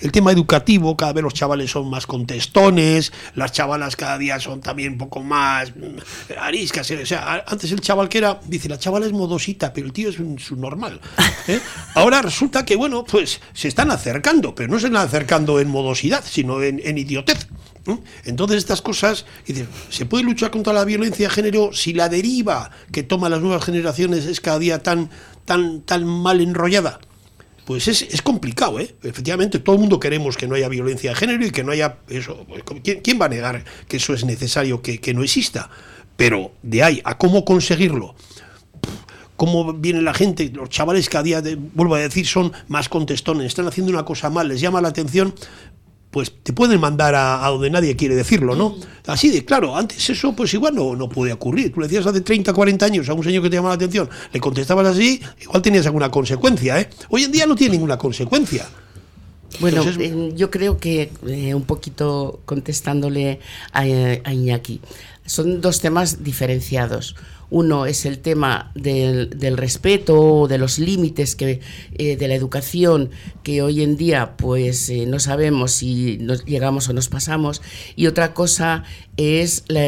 el tema educativo, cada vez los chavales son más contestones, las chavalas cada día son también un poco más mm, ariscas. O sea, antes el chaval que era, dice, la chavala es modosita, pero el tío es un subnormal. ¿eh? Ahora resulta que, bueno, pues se están acercando, pero no se están acercando en modosidad, sino en, idiotez. Entonces estas cosas, se puede luchar contra la violencia de género si la deriva que toman las nuevas generaciones es cada día tan, tan, tan mal enrollada pues es, complicado, ¿eh? Efectivamente, todo el mundo queremos que no haya violencia de género y que no haya eso. Pues, ¿Quién, va a negar que eso es necesario que, que no exista? Pero de ahí a cómo conseguirlo, cómo viene la gente, los chavales cada día, vuelvo a decir, son más contestones, están haciendo una cosa mal, les llama la atención, pues te pueden mandar a, donde nadie quiere decirlo, ¿no? Así de claro, antes eso pues igual no, no puede ocurrir. Tú le decías hace 30, 40 años a un señor que te llamaba la atención, le contestabas así, igual tenías alguna consecuencia, ¿eh? Hoy en día no tiene ninguna consecuencia. Bueno, eh, yo creo que eh, un poquito contestándole a, a Iñaki, son dos temas diferenciados. Uno es el tema del, del respeto, de los límites que, eh, de la educación, que hoy en día pues eh, no sabemos si nos llegamos o nos pasamos. Y otra cosa es la,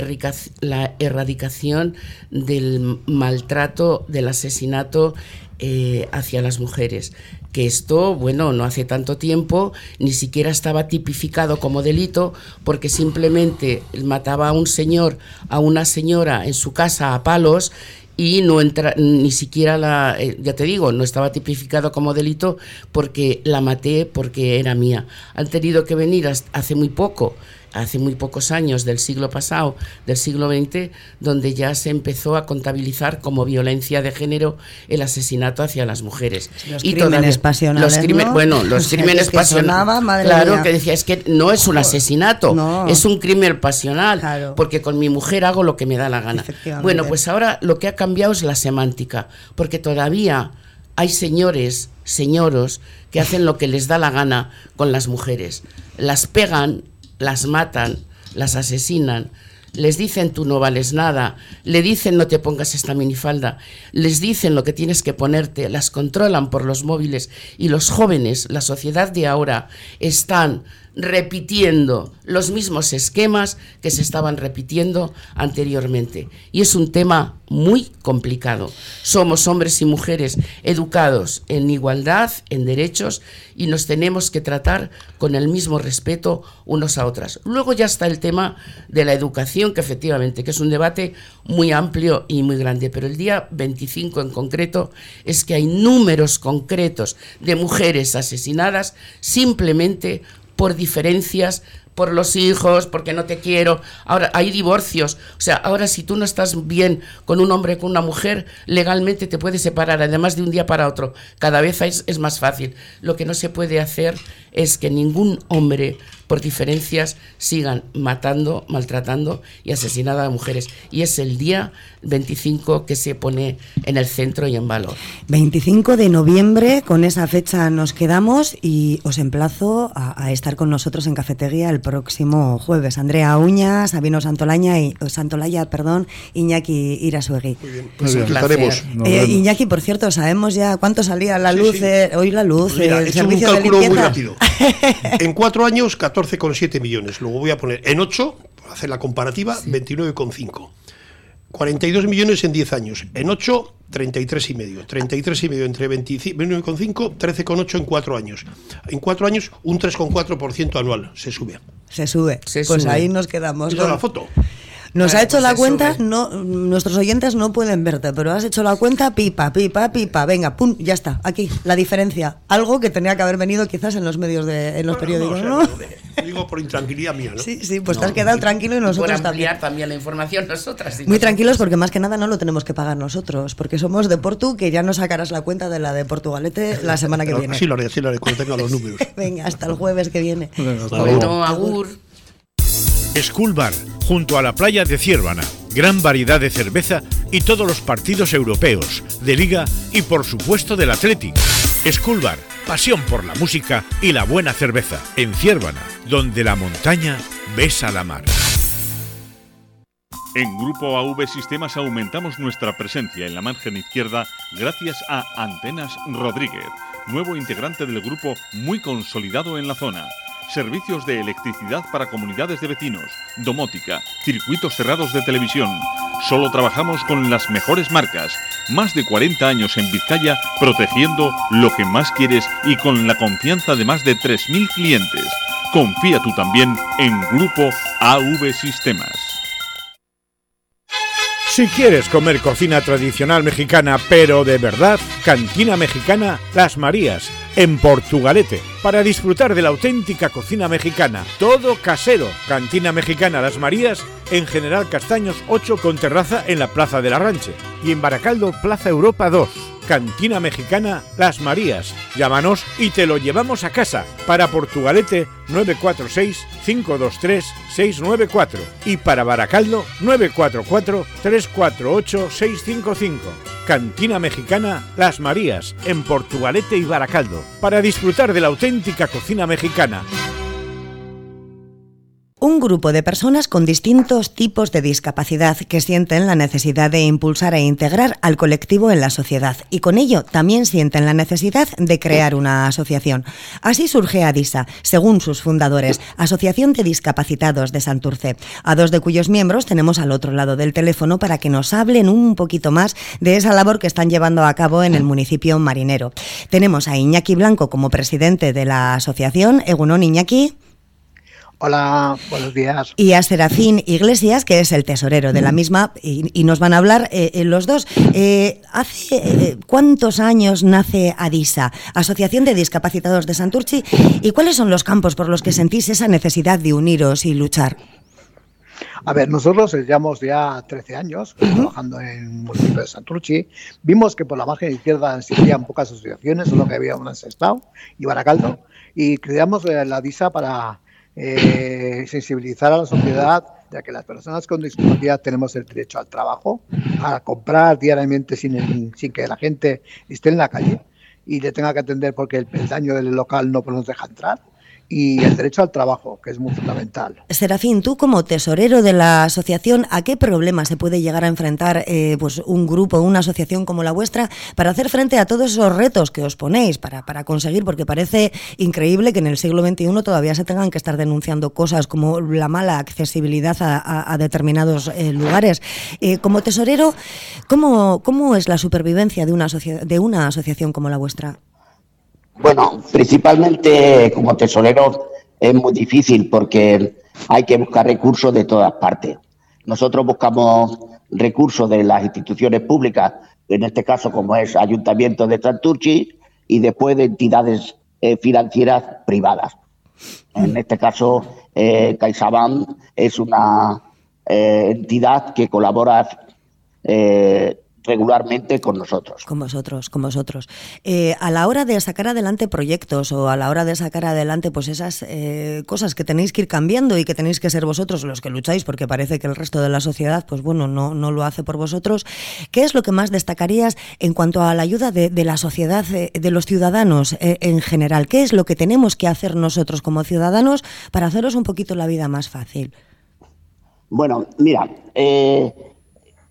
erradicación del maltrato, del asesinato eh, hacia las mujeres que esto, bueno, no hace tanto tiempo ni siquiera estaba tipificado como delito porque simplemente mataba a un señor, a una señora en su casa a palos y no entra ni siquiera la eh, ya te digo no estaba tipificado como delito porque la maté porque era mía. Han tenido que venir hace muy poco hace muy pocos años del siglo pasado, del siglo XX, donde ya se empezó a contabilizar como violencia de género el asesinato hacia las mujeres. Los y crímenes pasionales. Los Bueno, los crímenes pasionales. Claro, que decía, es que no es un asesinato, es un crimen pasional, porque con mi mujer hago lo que me da la gana. Bueno, pues ahora lo que ha cambiado es la semántica, porque todavía hay señores, señoros, que hacen lo que les da la gana con las mujeres. Las pegan las matan, las asesinan, les dicen tú no vales nada, le dicen no te pongas esta minifalda, les dicen lo que tienes que ponerte, las controlan por los móviles y los jóvenes, la sociedad de ahora, están repitiendo los mismos esquemas que se estaban repitiendo anteriormente. Y es un tema muy complicado. Somos hombres y mujeres educados en igualdad, en derechos, y nos tenemos que tratar con el mismo respeto unos a otras. Luego ya está el tema de la educación, que efectivamente que es un debate muy amplio y muy grande, pero el día 25 en concreto es que hay números concretos de mujeres asesinadas simplemente por diferencias, por los hijos, porque no te quiero. Ahora hay divorcios. O sea, ahora si tú no estás bien con un hombre, con una mujer, legalmente te puedes separar, además de un día para otro. Cada vez es, es más fácil. Lo que no se puede hacer es que ningún hombre por diferencias sigan matando, maltratando y asesinando a mujeres. Y es el día 25 que se pone en el centro y en valor. 25 de noviembre, con esa fecha nos quedamos y os emplazo a, estar con nosotros en Cafetería el próximo jueves. Andrea Uña, Sabino Santolaña y, Santolaya, perdón, Iñaki Irasuegui. Muy bien, pues estaremos. Eh, Iñaki, por cierto, ¿sabemos ya cuánto salía la luz? Eh, hoy la luz, pues el servicio un cálculo muy rápido. en cuatro años, 14,7 millones. Luego voy a poner en ocho, hacer la comparativa, 29,5. 42 millones en 10 años. En 8, 33 y medio. 33 y medio entre 29,5, 13,8 en 4 años. En 4 años, un 3,4% anual se sube. Se sube. pues ahí nos quedamos. Con... la foto. Nos ha hecho pues la cuenta, no, nuestros oyentes no pueden verte, pero has hecho la cuenta, pipa, pipa, pipa, venga, pum, ya está, aquí, la diferencia. Algo que tenía que haber venido quizás en los medios de, en los periódicos, ¿no? digo por intranquilidad mía, ¿no? Sí, sí, pues te has quedado tranquilo y nosotros por ampliar también. la información nosotras. Muy tranquilos porque más que nada no lo tenemos que pagar nosotros, porque somos de Portu, que ya no sacarás la cuenta de la de Portugalete la semana que viene. Sí lo haré, sí lo haré, cuando tenga los números. venga, hasta el jueves que viene. bueno, agur. School Bar, junto a la playa de Ciervana. Gran variedad de cerveza y todos los partidos europeos, de liga y por supuesto del Athletic. School Bar, pasión por la música y la buena cerveza. En Ciervana, donde la montaña besa la mar. En Grupo AV Sistemas aumentamos nuestra presencia en la margen izquierda gracias a Antenas Rodríguez, nuevo integrante del grupo muy consolidado en la zona servicios de electricidad para comunidades de vecinos, domótica, circuitos cerrados de televisión. Solo trabajamos con las mejores marcas. Más de 40 años en Vizcaya protegiendo lo que más quieres y con la confianza de más de 3.000 clientes. Confía tú también en Grupo AV Sistemas. Si quieres comer cocina tradicional mexicana, pero de verdad, Cantina Mexicana Las Marías en Portugalete para disfrutar de la auténtica cocina mexicana. Todo casero. Cantina Mexicana Las Marías en General Castaños 8 con terraza en la Plaza de la Ranche y en Baracaldo Plaza Europa 2. Cantina Mexicana Las Marías. Llámanos y te lo llevamos a casa. Para Portugalete 946-523-694 y para Baracaldo 944-348-655. Cantina Mexicana Las Marías, en Portugalete y Baracaldo, para disfrutar de la auténtica cocina mexicana un grupo de personas con distintos tipos de discapacidad que sienten la necesidad de impulsar e integrar al colectivo en la sociedad y con ello también sienten la necesidad de crear una asociación. Así surge ADISA, según sus fundadores, Asociación de Discapacitados de Santurce, a dos de cuyos miembros tenemos al otro lado del teléfono para que nos hablen un poquito más de esa labor que están llevando a cabo en el municipio marinero. Tenemos a Iñaki Blanco como presidente de la asociación. Egunon Iñaki. Hola, buenos días. Y a Serafín Iglesias, que es el tesorero de la mm. misma, y, nos van a hablar eh, eh, los dos. Eh, ¿Hace cuántos años nace ADISA, Asociación de Discapacitados de Santurchi, y cuáles son los campos por los que sentís esa necesidad de uniros y luchar? A ver, nosotros llevamos ya 13 años trabajando en el municipio de Santurchi. Vimos que por la margen izquierda existían pocas asociaciones, solo que había una en Sestao y Baracaldo, y creamos la DISA para eh, sensibilizar a la sociedad ya que las personas con discapacidad tenemos el derecho al trabajo, a comprar diariamente sin, sin que la gente esté en la calle y le tenga que atender porque el, el daño del local no nos deja entrar y el derecho al trabajo, que es muy fundamental. Serafín, tú como tesorero de la asociación, ¿a qué problema se puede llegar a enfrentar eh, pues un grupo, una asociación como la vuestra, para hacer frente a todos esos retos que os ponéis para, para conseguir? Porque parece increíble que en el siglo XXI todavía se tengan que estar denunciando cosas como la mala accesibilidad a, determinados eh, lugares. Eh, como tesorero, ¿cómo, ¿cómo es la supervivencia de una, de una asociación como la vuestra? Bueno, principalmente como tesorero es muy difícil porque hay que buscar recursos de todas partes. Nosotros buscamos recursos de las instituciones públicas, en este caso como es Ayuntamiento de Santurchi, y después de entidades eh, financieras privadas. En este caso, eh, es una eh, entidad que colabora eh, regularmente con nosotros. Con vosotros, con vosotros. Eh, a la hora de sacar adelante proyectos o a la hora de sacar adelante pues esas eh, cosas que tenéis que ir cambiando y que tenéis que ser vosotros los que lucháis, porque parece que el resto de la sociedad, pues bueno, no, no lo hace por vosotros, ¿qué es lo que más destacarías en cuanto a la ayuda de, la sociedad, eh, de los ciudadanos en general? ¿Qué es lo que tenemos que hacer nosotros como ciudadanos para haceros un poquito la vida más fácil? Bueno, mira,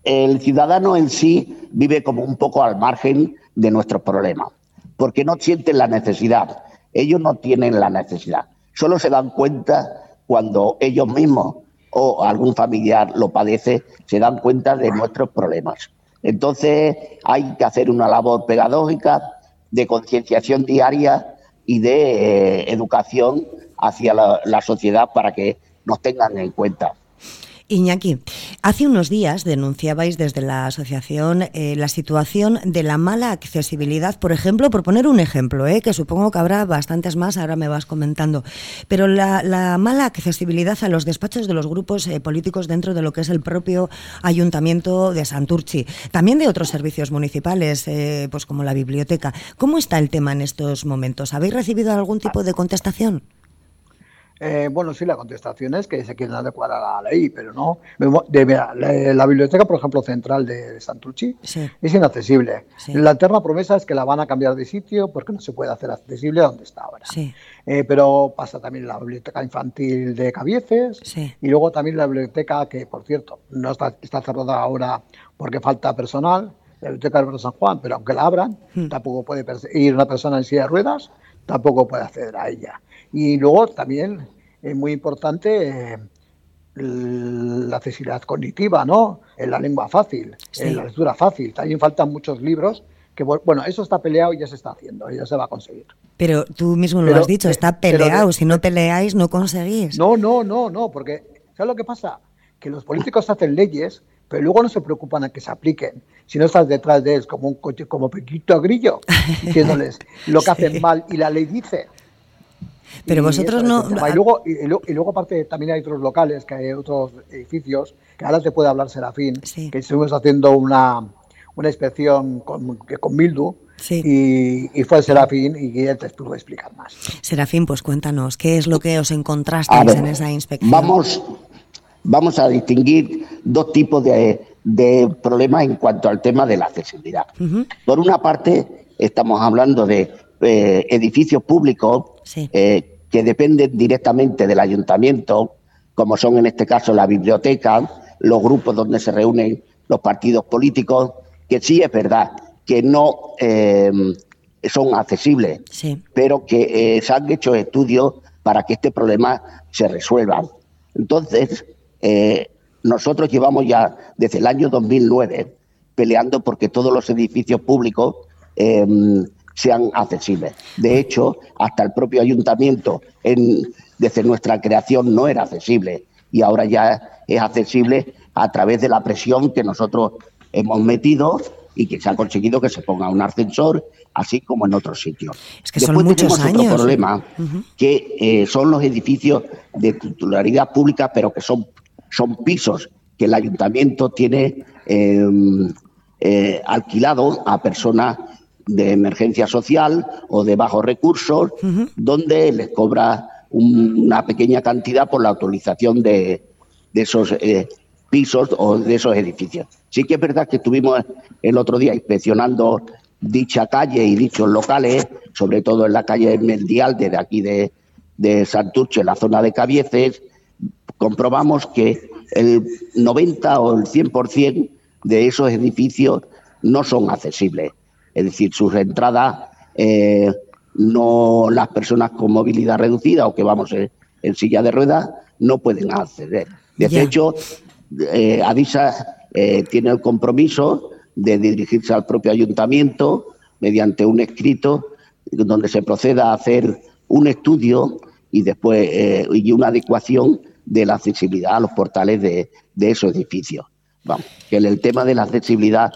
el ciudadano en sí vive como un poco al margen de nuestros problemas, porque no sienten la necesidad. Ellos no tienen la necesidad. Solo se dan cuenta cuando ellos mismos o algún familiar lo padece, se dan cuenta de nuestros problemas. Entonces hay que hacer una labor pedagógica de concienciación diaria y de eh, educación hacia la sociedad para que nos tengan en cuenta. Iñaki, hace unos días denunciabais desde la asociación eh, la situación de la mala accesibilidad, por ejemplo, por poner un ejemplo, eh, que supongo que habrá bastantes más, ahora me vas comentando, pero la, mala accesibilidad a los despachos de los grupos eh, políticos dentro de lo que es el propio ayuntamiento de Santurchi, también de otros servicios municipales, pues como la biblioteca. ¿Cómo está el tema en estos momentos? ¿Habéis recibido algún tipo de contestación? Eh, bueno, sí, la contestación es que se quieren adecuar a la ley, pero no. la, biblioteca, por ejemplo, central de, Santurchi es inaccesible. La eterna promesa es que la van a cambiar de sitio porque no se puede hacer accesible a donde está ahora. Eh, pero pasa también la biblioteca infantil de Cabieces y luego también la biblioteca que, por cierto, no está, está cerrada ahora porque falta personal, la biblioteca de San Juan, pero aunque la abran, hmm. tampoco puede ir una persona en silla de ruedas, tampoco puede acceder a ella. Y luego también es muy importante eh, la accesibilidad cognitiva, ¿no? En la lengua fácil, en la lectura fácil. También faltan muchos libros que, bueno, eso está peleado y ya se está haciendo, ya se va a conseguir. Pero tú mismo lo has dicho, está peleado. si no peleáis, no conseguís. No, no, no, no, porque ¿sabes lo que pasa? Que los políticos hacen leyes, pero luego no se preocupan a que se apliquen. Si no estás detrás de ellos como un coche, como pequito grillo, diciéndoles lo que hacen mal y la ley dice. Pero vosotros no... Y luego, y, luego, aparte también hay otros locales, que hay otros edificios, que ahora te puede hablar Serafín, que estuvimos haciendo una, una inspección con, con Mildu, Y, fue Serafín y él te pudo explicar más. Serafín, pues cuéntanos, ¿qué es lo que os encontrasteis en esa inspección? Vamos, vamos a distinguir dos tipos de, de problemas en cuanto al tema de la accesibilidad. Por una parte, estamos hablando de eh, edificios públicos eh, que dependen directamente del ayuntamiento, como son en este caso la biblioteca, los grupos donde se reúnen los partidos políticos, que sí es verdad que no eh, son accesibles, pero que se han hecho estudios para que este problema se resuelva. Entonces, nosotros llevamos ya desde el año 2009 peleando porque todos los edificios públicos sean accesibles. De hecho, hasta el propio ayuntamiento desde nuestra creación no era accesible y ahora ya es accesible a través de la presión que nosotros hemos metido y que se ha conseguido que se ponga un ascensor, así como en otros sitios. Es que son muchos tenemos otro problema, que eh, son los edificios de titularidad pública, pero que son, son pisos que el ayuntamiento tiene eh, eh, alquilado a personas de emergencia social o de bajos recursos, donde les cobra una pequeña cantidad por la autorización de, esos eh, pisos o de esos edificios. Sí que es verdad que estuvimos el otro día inspeccionando dicha calle y dichos locales, sobre todo en la calle Mendial, de aquí de, de Santurce, en la zona de Cabieces, comprobamos que el 90 o el 100% de esos edificios no son accesibles es decir, sus entradas eh, no las personas con movilidad reducida o que vamos en, silla de ruedas no pueden acceder. De hecho, eh, Adisa eh, tiene el compromiso de dirigirse al propio ayuntamiento mediante un escrito donde se proceda a hacer un estudio y después y una adecuación de la accesibilidad a los portales de, de esos edificios. Vamos, que el tema de la accesibilidad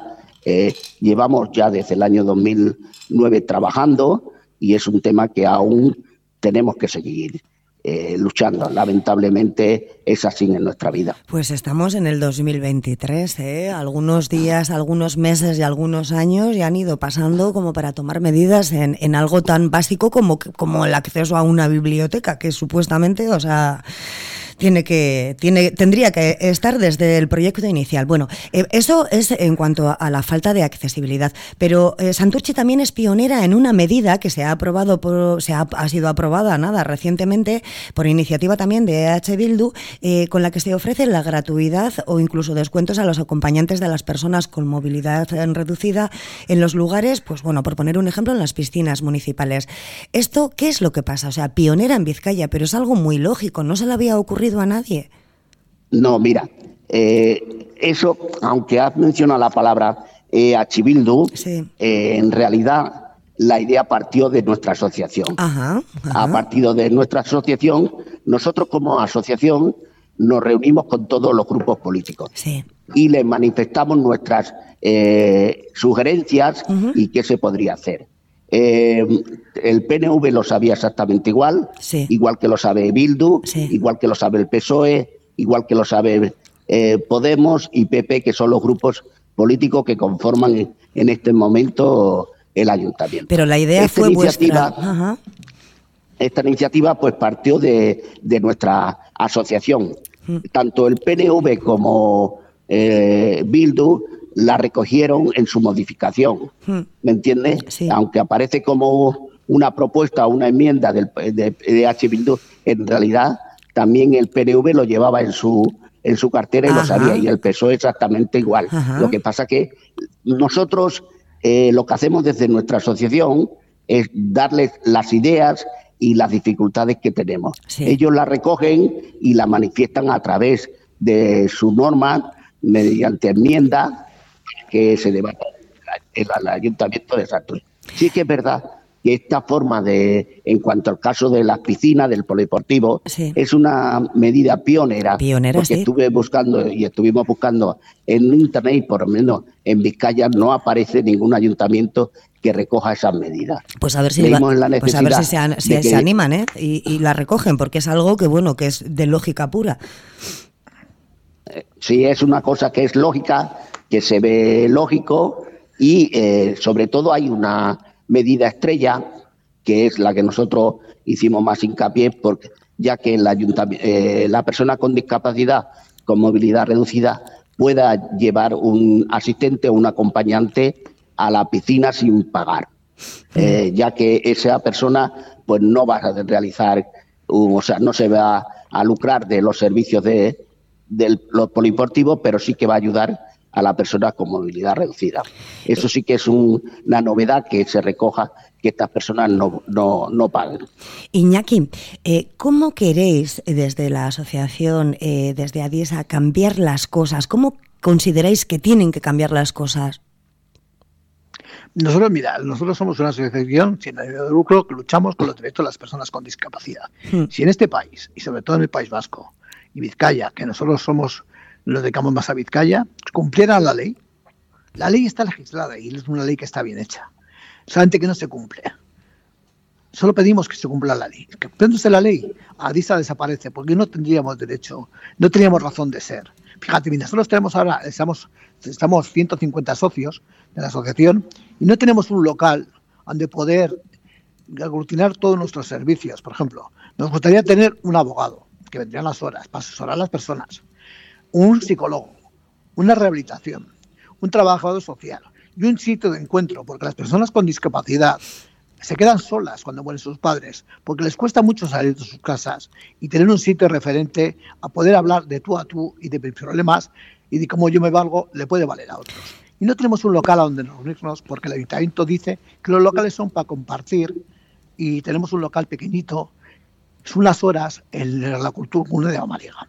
llevamos ya desde el año 2009 trabajando y es un tema que aún tenemos que seguir eh, luchando. Lamentablemente es así en nuestra vida. Pues estamos en el 2023, ¿eh? algunos días, algunos meses y algunos años ya han ido pasando como para tomar medidas en, en algo tan básico como, como el acceso a una biblioteca, que supuestamente, o sea tiene que, tiene, tendría que estar desde el proyecto inicial. Bueno, eh, eso es en cuanto a la falta de accesibilidad, pero eh, Santurchi también es pionera en una medida que se ha aprobado, por, se ha, sido aprobada nada recientemente por iniciativa también de EH Bildu, eh, con la que se ofrece la gratuidad o incluso descuentos a los acompañantes de las personas con movilidad reducida en los lugares, pues bueno, por poner un ejemplo, en las piscinas municipales. ¿Esto qué es lo que pasa? O sea, pionera en Vizcaya, pero es algo muy lógico, no se le había ocurrido a nadie. No, mira, eh, eso, aunque has mencionado la palabra eh, Achibildu, eh, en realidad la idea partió de nuestra asociación. A partir de nuestra asociación, nosotros como asociación nos reunimos con todos los grupos políticos y les manifestamos nuestras eh, sugerencias y qué se podría hacer. Eh, el PNV lo sabía exactamente igual, igual que lo sabe Bildu, igual que lo sabe el PSOE, igual que lo sabe eh, Podemos y PP, que son los grupos políticos que conforman en este momento el ayuntamiento. Pero la idea esta fue iniciativa, Esta iniciativa pues partió de, nuestra asociación. Mm. Tanto el PNV como eh, Bildu la recogieron en su modificación. Hmm. ¿Me entiendes? Aunque aparece como una propuesta, una enmienda del, de, H. Bildu, en realidad también el PNV lo llevaba en su en su cartera y lo sabía, y el PSOE exactamente igual. Lo que pasa que nosotros eh, lo que hacemos desde nuestra asociación es darles las ideas y las dificultades que tenemos. Ellos las recogen y la manifiestan a través de su norma, mediante enmienda, que se debata en el Ayuntamiento de Santurce. Sí que es verdad que esta forma de, en cuanto al caso de las piscinas, del polideportivo, es una medida pionera. Pionera, porque estuve buscando y estuvimos buscando en internet y por lo menos en Vizcaya no aparece ningún ayuntamiento que recoja esas medidas. Pues a ver si, pues a ver si, se, se, animan ¿eh? y, y la recogen, porque es algo que bueno que es de lógica pura. Sí, es una cosa que es lógica, que se ve lógico y eh, sobre todo hay una medida estrella que es la que nosotros hicimos más hincapié porque ya que la, eh, la persona con discapacidad con movilidad reducida pueda llevar un asistente o un acompañante a la piscina sin pagar, eh, ya que esa persona pues no va a realizar, o sea, no se va a lucrar de los servicios de, de los poliportivos, pero sí que va a ayudar a la persona con movilidad reducida. Eso sí que es una novedad que se recoja que estas personas no, no, paguen. Iñaki, eh, ¿cómo queréis desde la asociación, eh, desde ADIESA, cambiar las cosas? ¿Cómo consideráis que tienen que cambiar las cosas? Nosotros, mira, nosotros somos una asociación sin ánimo de lucro que luchamos con los derechos de las personas con discapacidad. Hmm. Si en este país, y sobre todo en el País Vasco y Vizcaya, que nosotros somos nos dedicamos más a Vizcaya, cumplieran la ley. La ley está legislada y es una ley que está bien hecha. Solamente que no se cumple. Solo pedimos que se cumpla la ley. Que cumpliéndose la ley, Adisa desaparece porque no tendríamos derecho, no teníamos razón de ser. Fíjate, nosotros tenemos ahora, estamos, estamos 150 socios de la asociación y no tenemos un local donde poder aglutinar todos nuestros servicios. Por ejemplo, nos gustaría tener un abogado que vendría las horas para asesorar a las personas un psicólogo, una rehabilitación, un trabajador social y un sitio de encuentro, porque las personas con discapacidad se quedan solas cuando mueren sus padres, porque les cuesta mucho salir de sus casas y tener un sitio referente a poder hablar de tú a tú y de mis problemas y de cómo yo me valgo le puede valer a otros. Y no tenemos un local a donde reunirnos porque el ayuntamiento dice que los locales son para compartir y tenemos un local pequeñito, es unas horas en la cultura común de Amariga.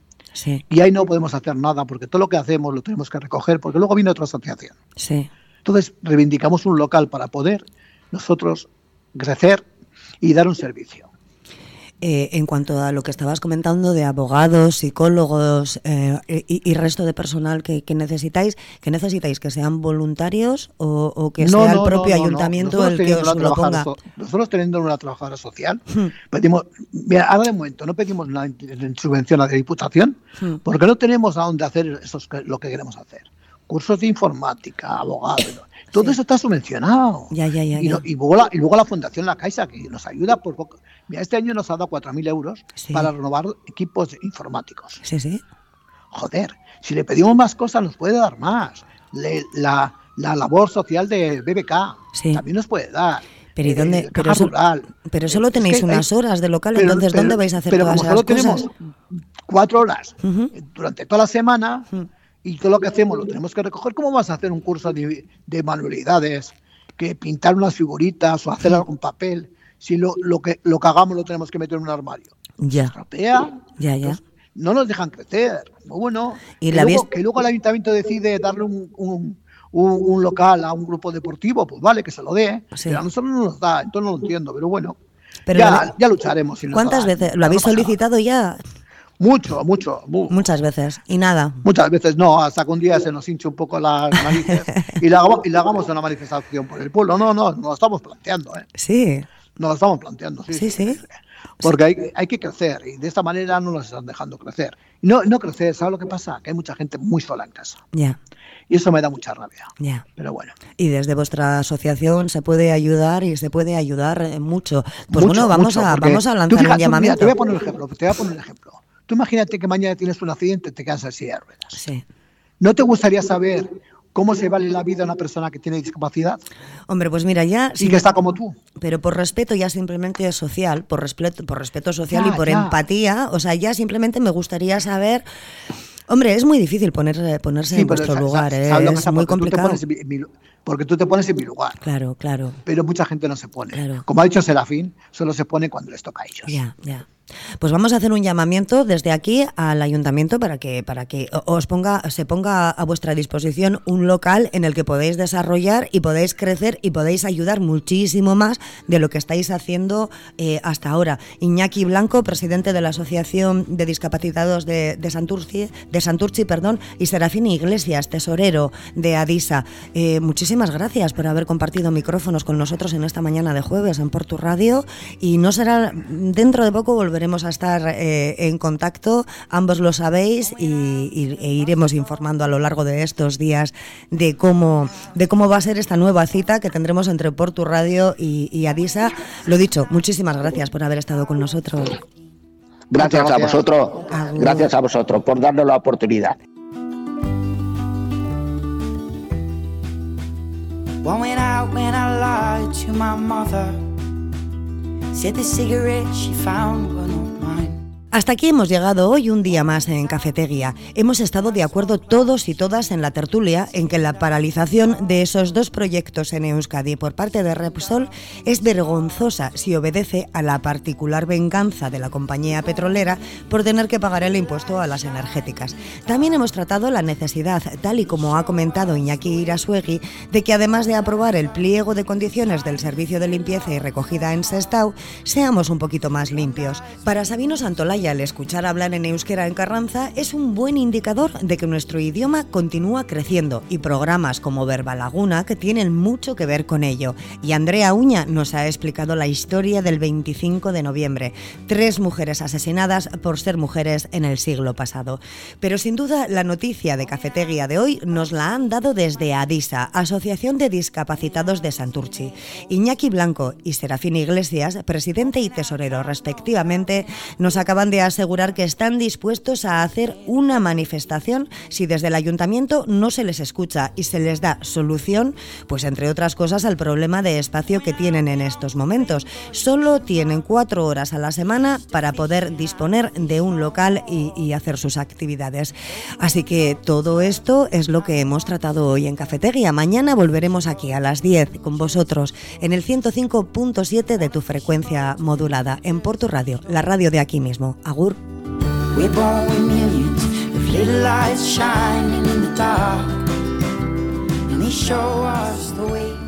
Y ahí no podemos hacer nada porque todo lo que hacemos lo tenemos que recoger porque luego viene otra asociación. Entonces reivindicamos un local para poder nosotros crecer y dar un servicio. Eh, en cuanto a lo que estabas comentando de abogados, psicólogos eh, y, resto de personal que, necesitáis, ¿qué necesitáis? ¿Que sean voluntarios o, que sea el propio ayuntamiento el que os lo ponga? nosotros teniendo una trabajadora social, hmm. pedimos, mira, ahora de momento no pedimos una subvención a la Diputación hmm. porque no tenemos a dónde hacer eso lo que queremos hacer. Cursos de informática, abogados, todo eso está subvencionado. Ya, ya, ya, y, luego la, y, luego la, Fundación La Caixa, que nos ayuda por poco. Mira, este año nos ha dado 4.000 euros para renovar equipos informáticos. Sí, sí. Joder, si le pedimos más cosas, nos puede dar más. la, la, labor social de BBK también nos puede dar. Pero ¿y dónde? Eh, pero, pero, solo tenéis unas horas de local, entonces ¿dónde vais a hacer todas esas cosas? tenemos cuatro horas durante toda la semana y todo lo que hacemos lo tenemos que recoger. ¿Cómo vas a hacer un curso de, manualidades? Que pintar unas figuritas o hacer algo en papel, si lo, lo, que, lo que hagamos lo tenemos que meter en un armario. Ya. ya, ya. no nos dejan crecer. Bueno, ¿Y que, luego, que, luego, el ayuntamiento decide darle un, un, un, local a un grupo deportivo, pues vale, que se lo dé. Pero a nosotros no nos da, entonces no lo entiendo, pero bueno. Pero ya, ya lucharemos. ¿Cuántas veces? ¿Lo habéis solicitado ya? Mucho, mucho. Muchas veces. ¿Y nada? Muchas veces no, hasta que un día se nos hinche un poco las narices y le hagamos, y hagamos una manifestación por el pueblo. No, no, nos lo estamos planteando. ¿eh? Sí. Nos lo estamos planteando, sí. Sí, sí. Porque hay, hay, que crecer y de esta manera no nos están dejando crecer. Y no, no crecer, ¿sabes lo que pasa? Que hay mucha gente muy sola en casa. Ya. Y eso me da mucha rabia. Ya. Pero bueno. Y desde vuestra asociación se puede ayudar y se puede ayudar eh, mucho. Pues bueno, vamos, a, vamos a lanzar un llamamiento. te voy a poner un ejemplo. Te voy a poner un ejemplo. Tú imagínate que mañana tienes un accidente te quedas así de ruedas. Sí. ¿No te gustaría saber cómo se vale la vida a una persona que tiene discapacidad? Hombre, pues mira, ya... Y que está como tú. Pero por respeto ya simplemente social, por respeto, por respeto social y por empatía, o sea, ya simplemente me gustaría saber... Hombre, es muy difícil poner, ponerse en vuestro lugar, ¿eh? es muy complicado. porque tú te pones en mi lugar. Claro, claro. Pero mucha gente no se pone. Como ha dicho Serafín, solo se pone cuando les toca a ellos. Ya, ya. Pues vamos a hacer un llamamiento desde aquí al ayuntamiento para que, para que os ponga, se ponga a vuestra disposición un local en el que podéis desarrollar y podéis crecer y podéis ayudar muchísimo más de lo que estáis haciendo eh, hasta ahora. Iñaki Blanco, presidente de la Asociación de Discapacitados de, de, Santurci, de Santurci perdón, y Serafín Iglesias, tesorero de Adisa. Eh, muchísimas gracias por haber compartido micrófonos con nosotros en esta mañana de jueves en Portu Radio y no será dentro de poco volver volveremos a estar eh, en contacto, ambos lo sabéis, y, e iremos informando a lo largo de estos días de cómo, de cómo va a ser esta nueva cita que tendremos entre Portu Radio y, Adisa. Lo dicho, muchísimas gracias por haber estado con nosotros. Gracias, a vosotros, gracias a vosotros por darnos la oportunidad. Said the cigarette she found were not mine. Hasta aquí hemos llegado hoy un día más en Cafetería. Hemos estado de acuerdo todos y todas en la tertulia en que la paralización de esos dos proyectos en Euskadi por parte de Repsol es vergonzosa si obedece a la particular venganza de la compañía petrolera por tener que pagar el impuesto a las energéticas. También hemos tratado la necesidad, tal y como ha comentado Iñaki Irasuegui, de que además de aprobar el pliego de condiciones del servicio de limpieza y recogida en Sestao, seamos un poquito más limpios. Para Sabino Santolaya al escuchar hablar en euskera en Carranza es un buen indicador de que nuestro idioma continúa creciendo y programas como Verba Laguna que tienen mucho que ver con ello. Y Andrea Uña nos ha explicado la historia del 25 de noviembre, tres mujeres asesinadas por ser mujeres en el siglo pasado. Pero sin duda la noticia de Cafetería de hoy nos la han dado desde ADISA, Asociación de Discapacitados de Santurchi. Iñaki Blanco y Serafín Iglesias, presidente y tesorero respectivamente, nos de asegurar que están dispuestos a hacer una manifestación si desde el ayuntamiento no se les escucha y se les da solución, pues entre otras cosas al problema de espacio que tienen en estos momentos. Solo tienen cuatro horas a la semana para poder disponer de un local y, y hacer sus actividades. Así que todo esto es lo que hemos tratado hoy en Cafetería. Mañana volveremos aquí a las 10 con vosotros en el 105.7 de tu frecuencia modulada en Porto Radio, la radio de aquí mismo. We're born with millions of little lights shining in the dark, and they show us the way.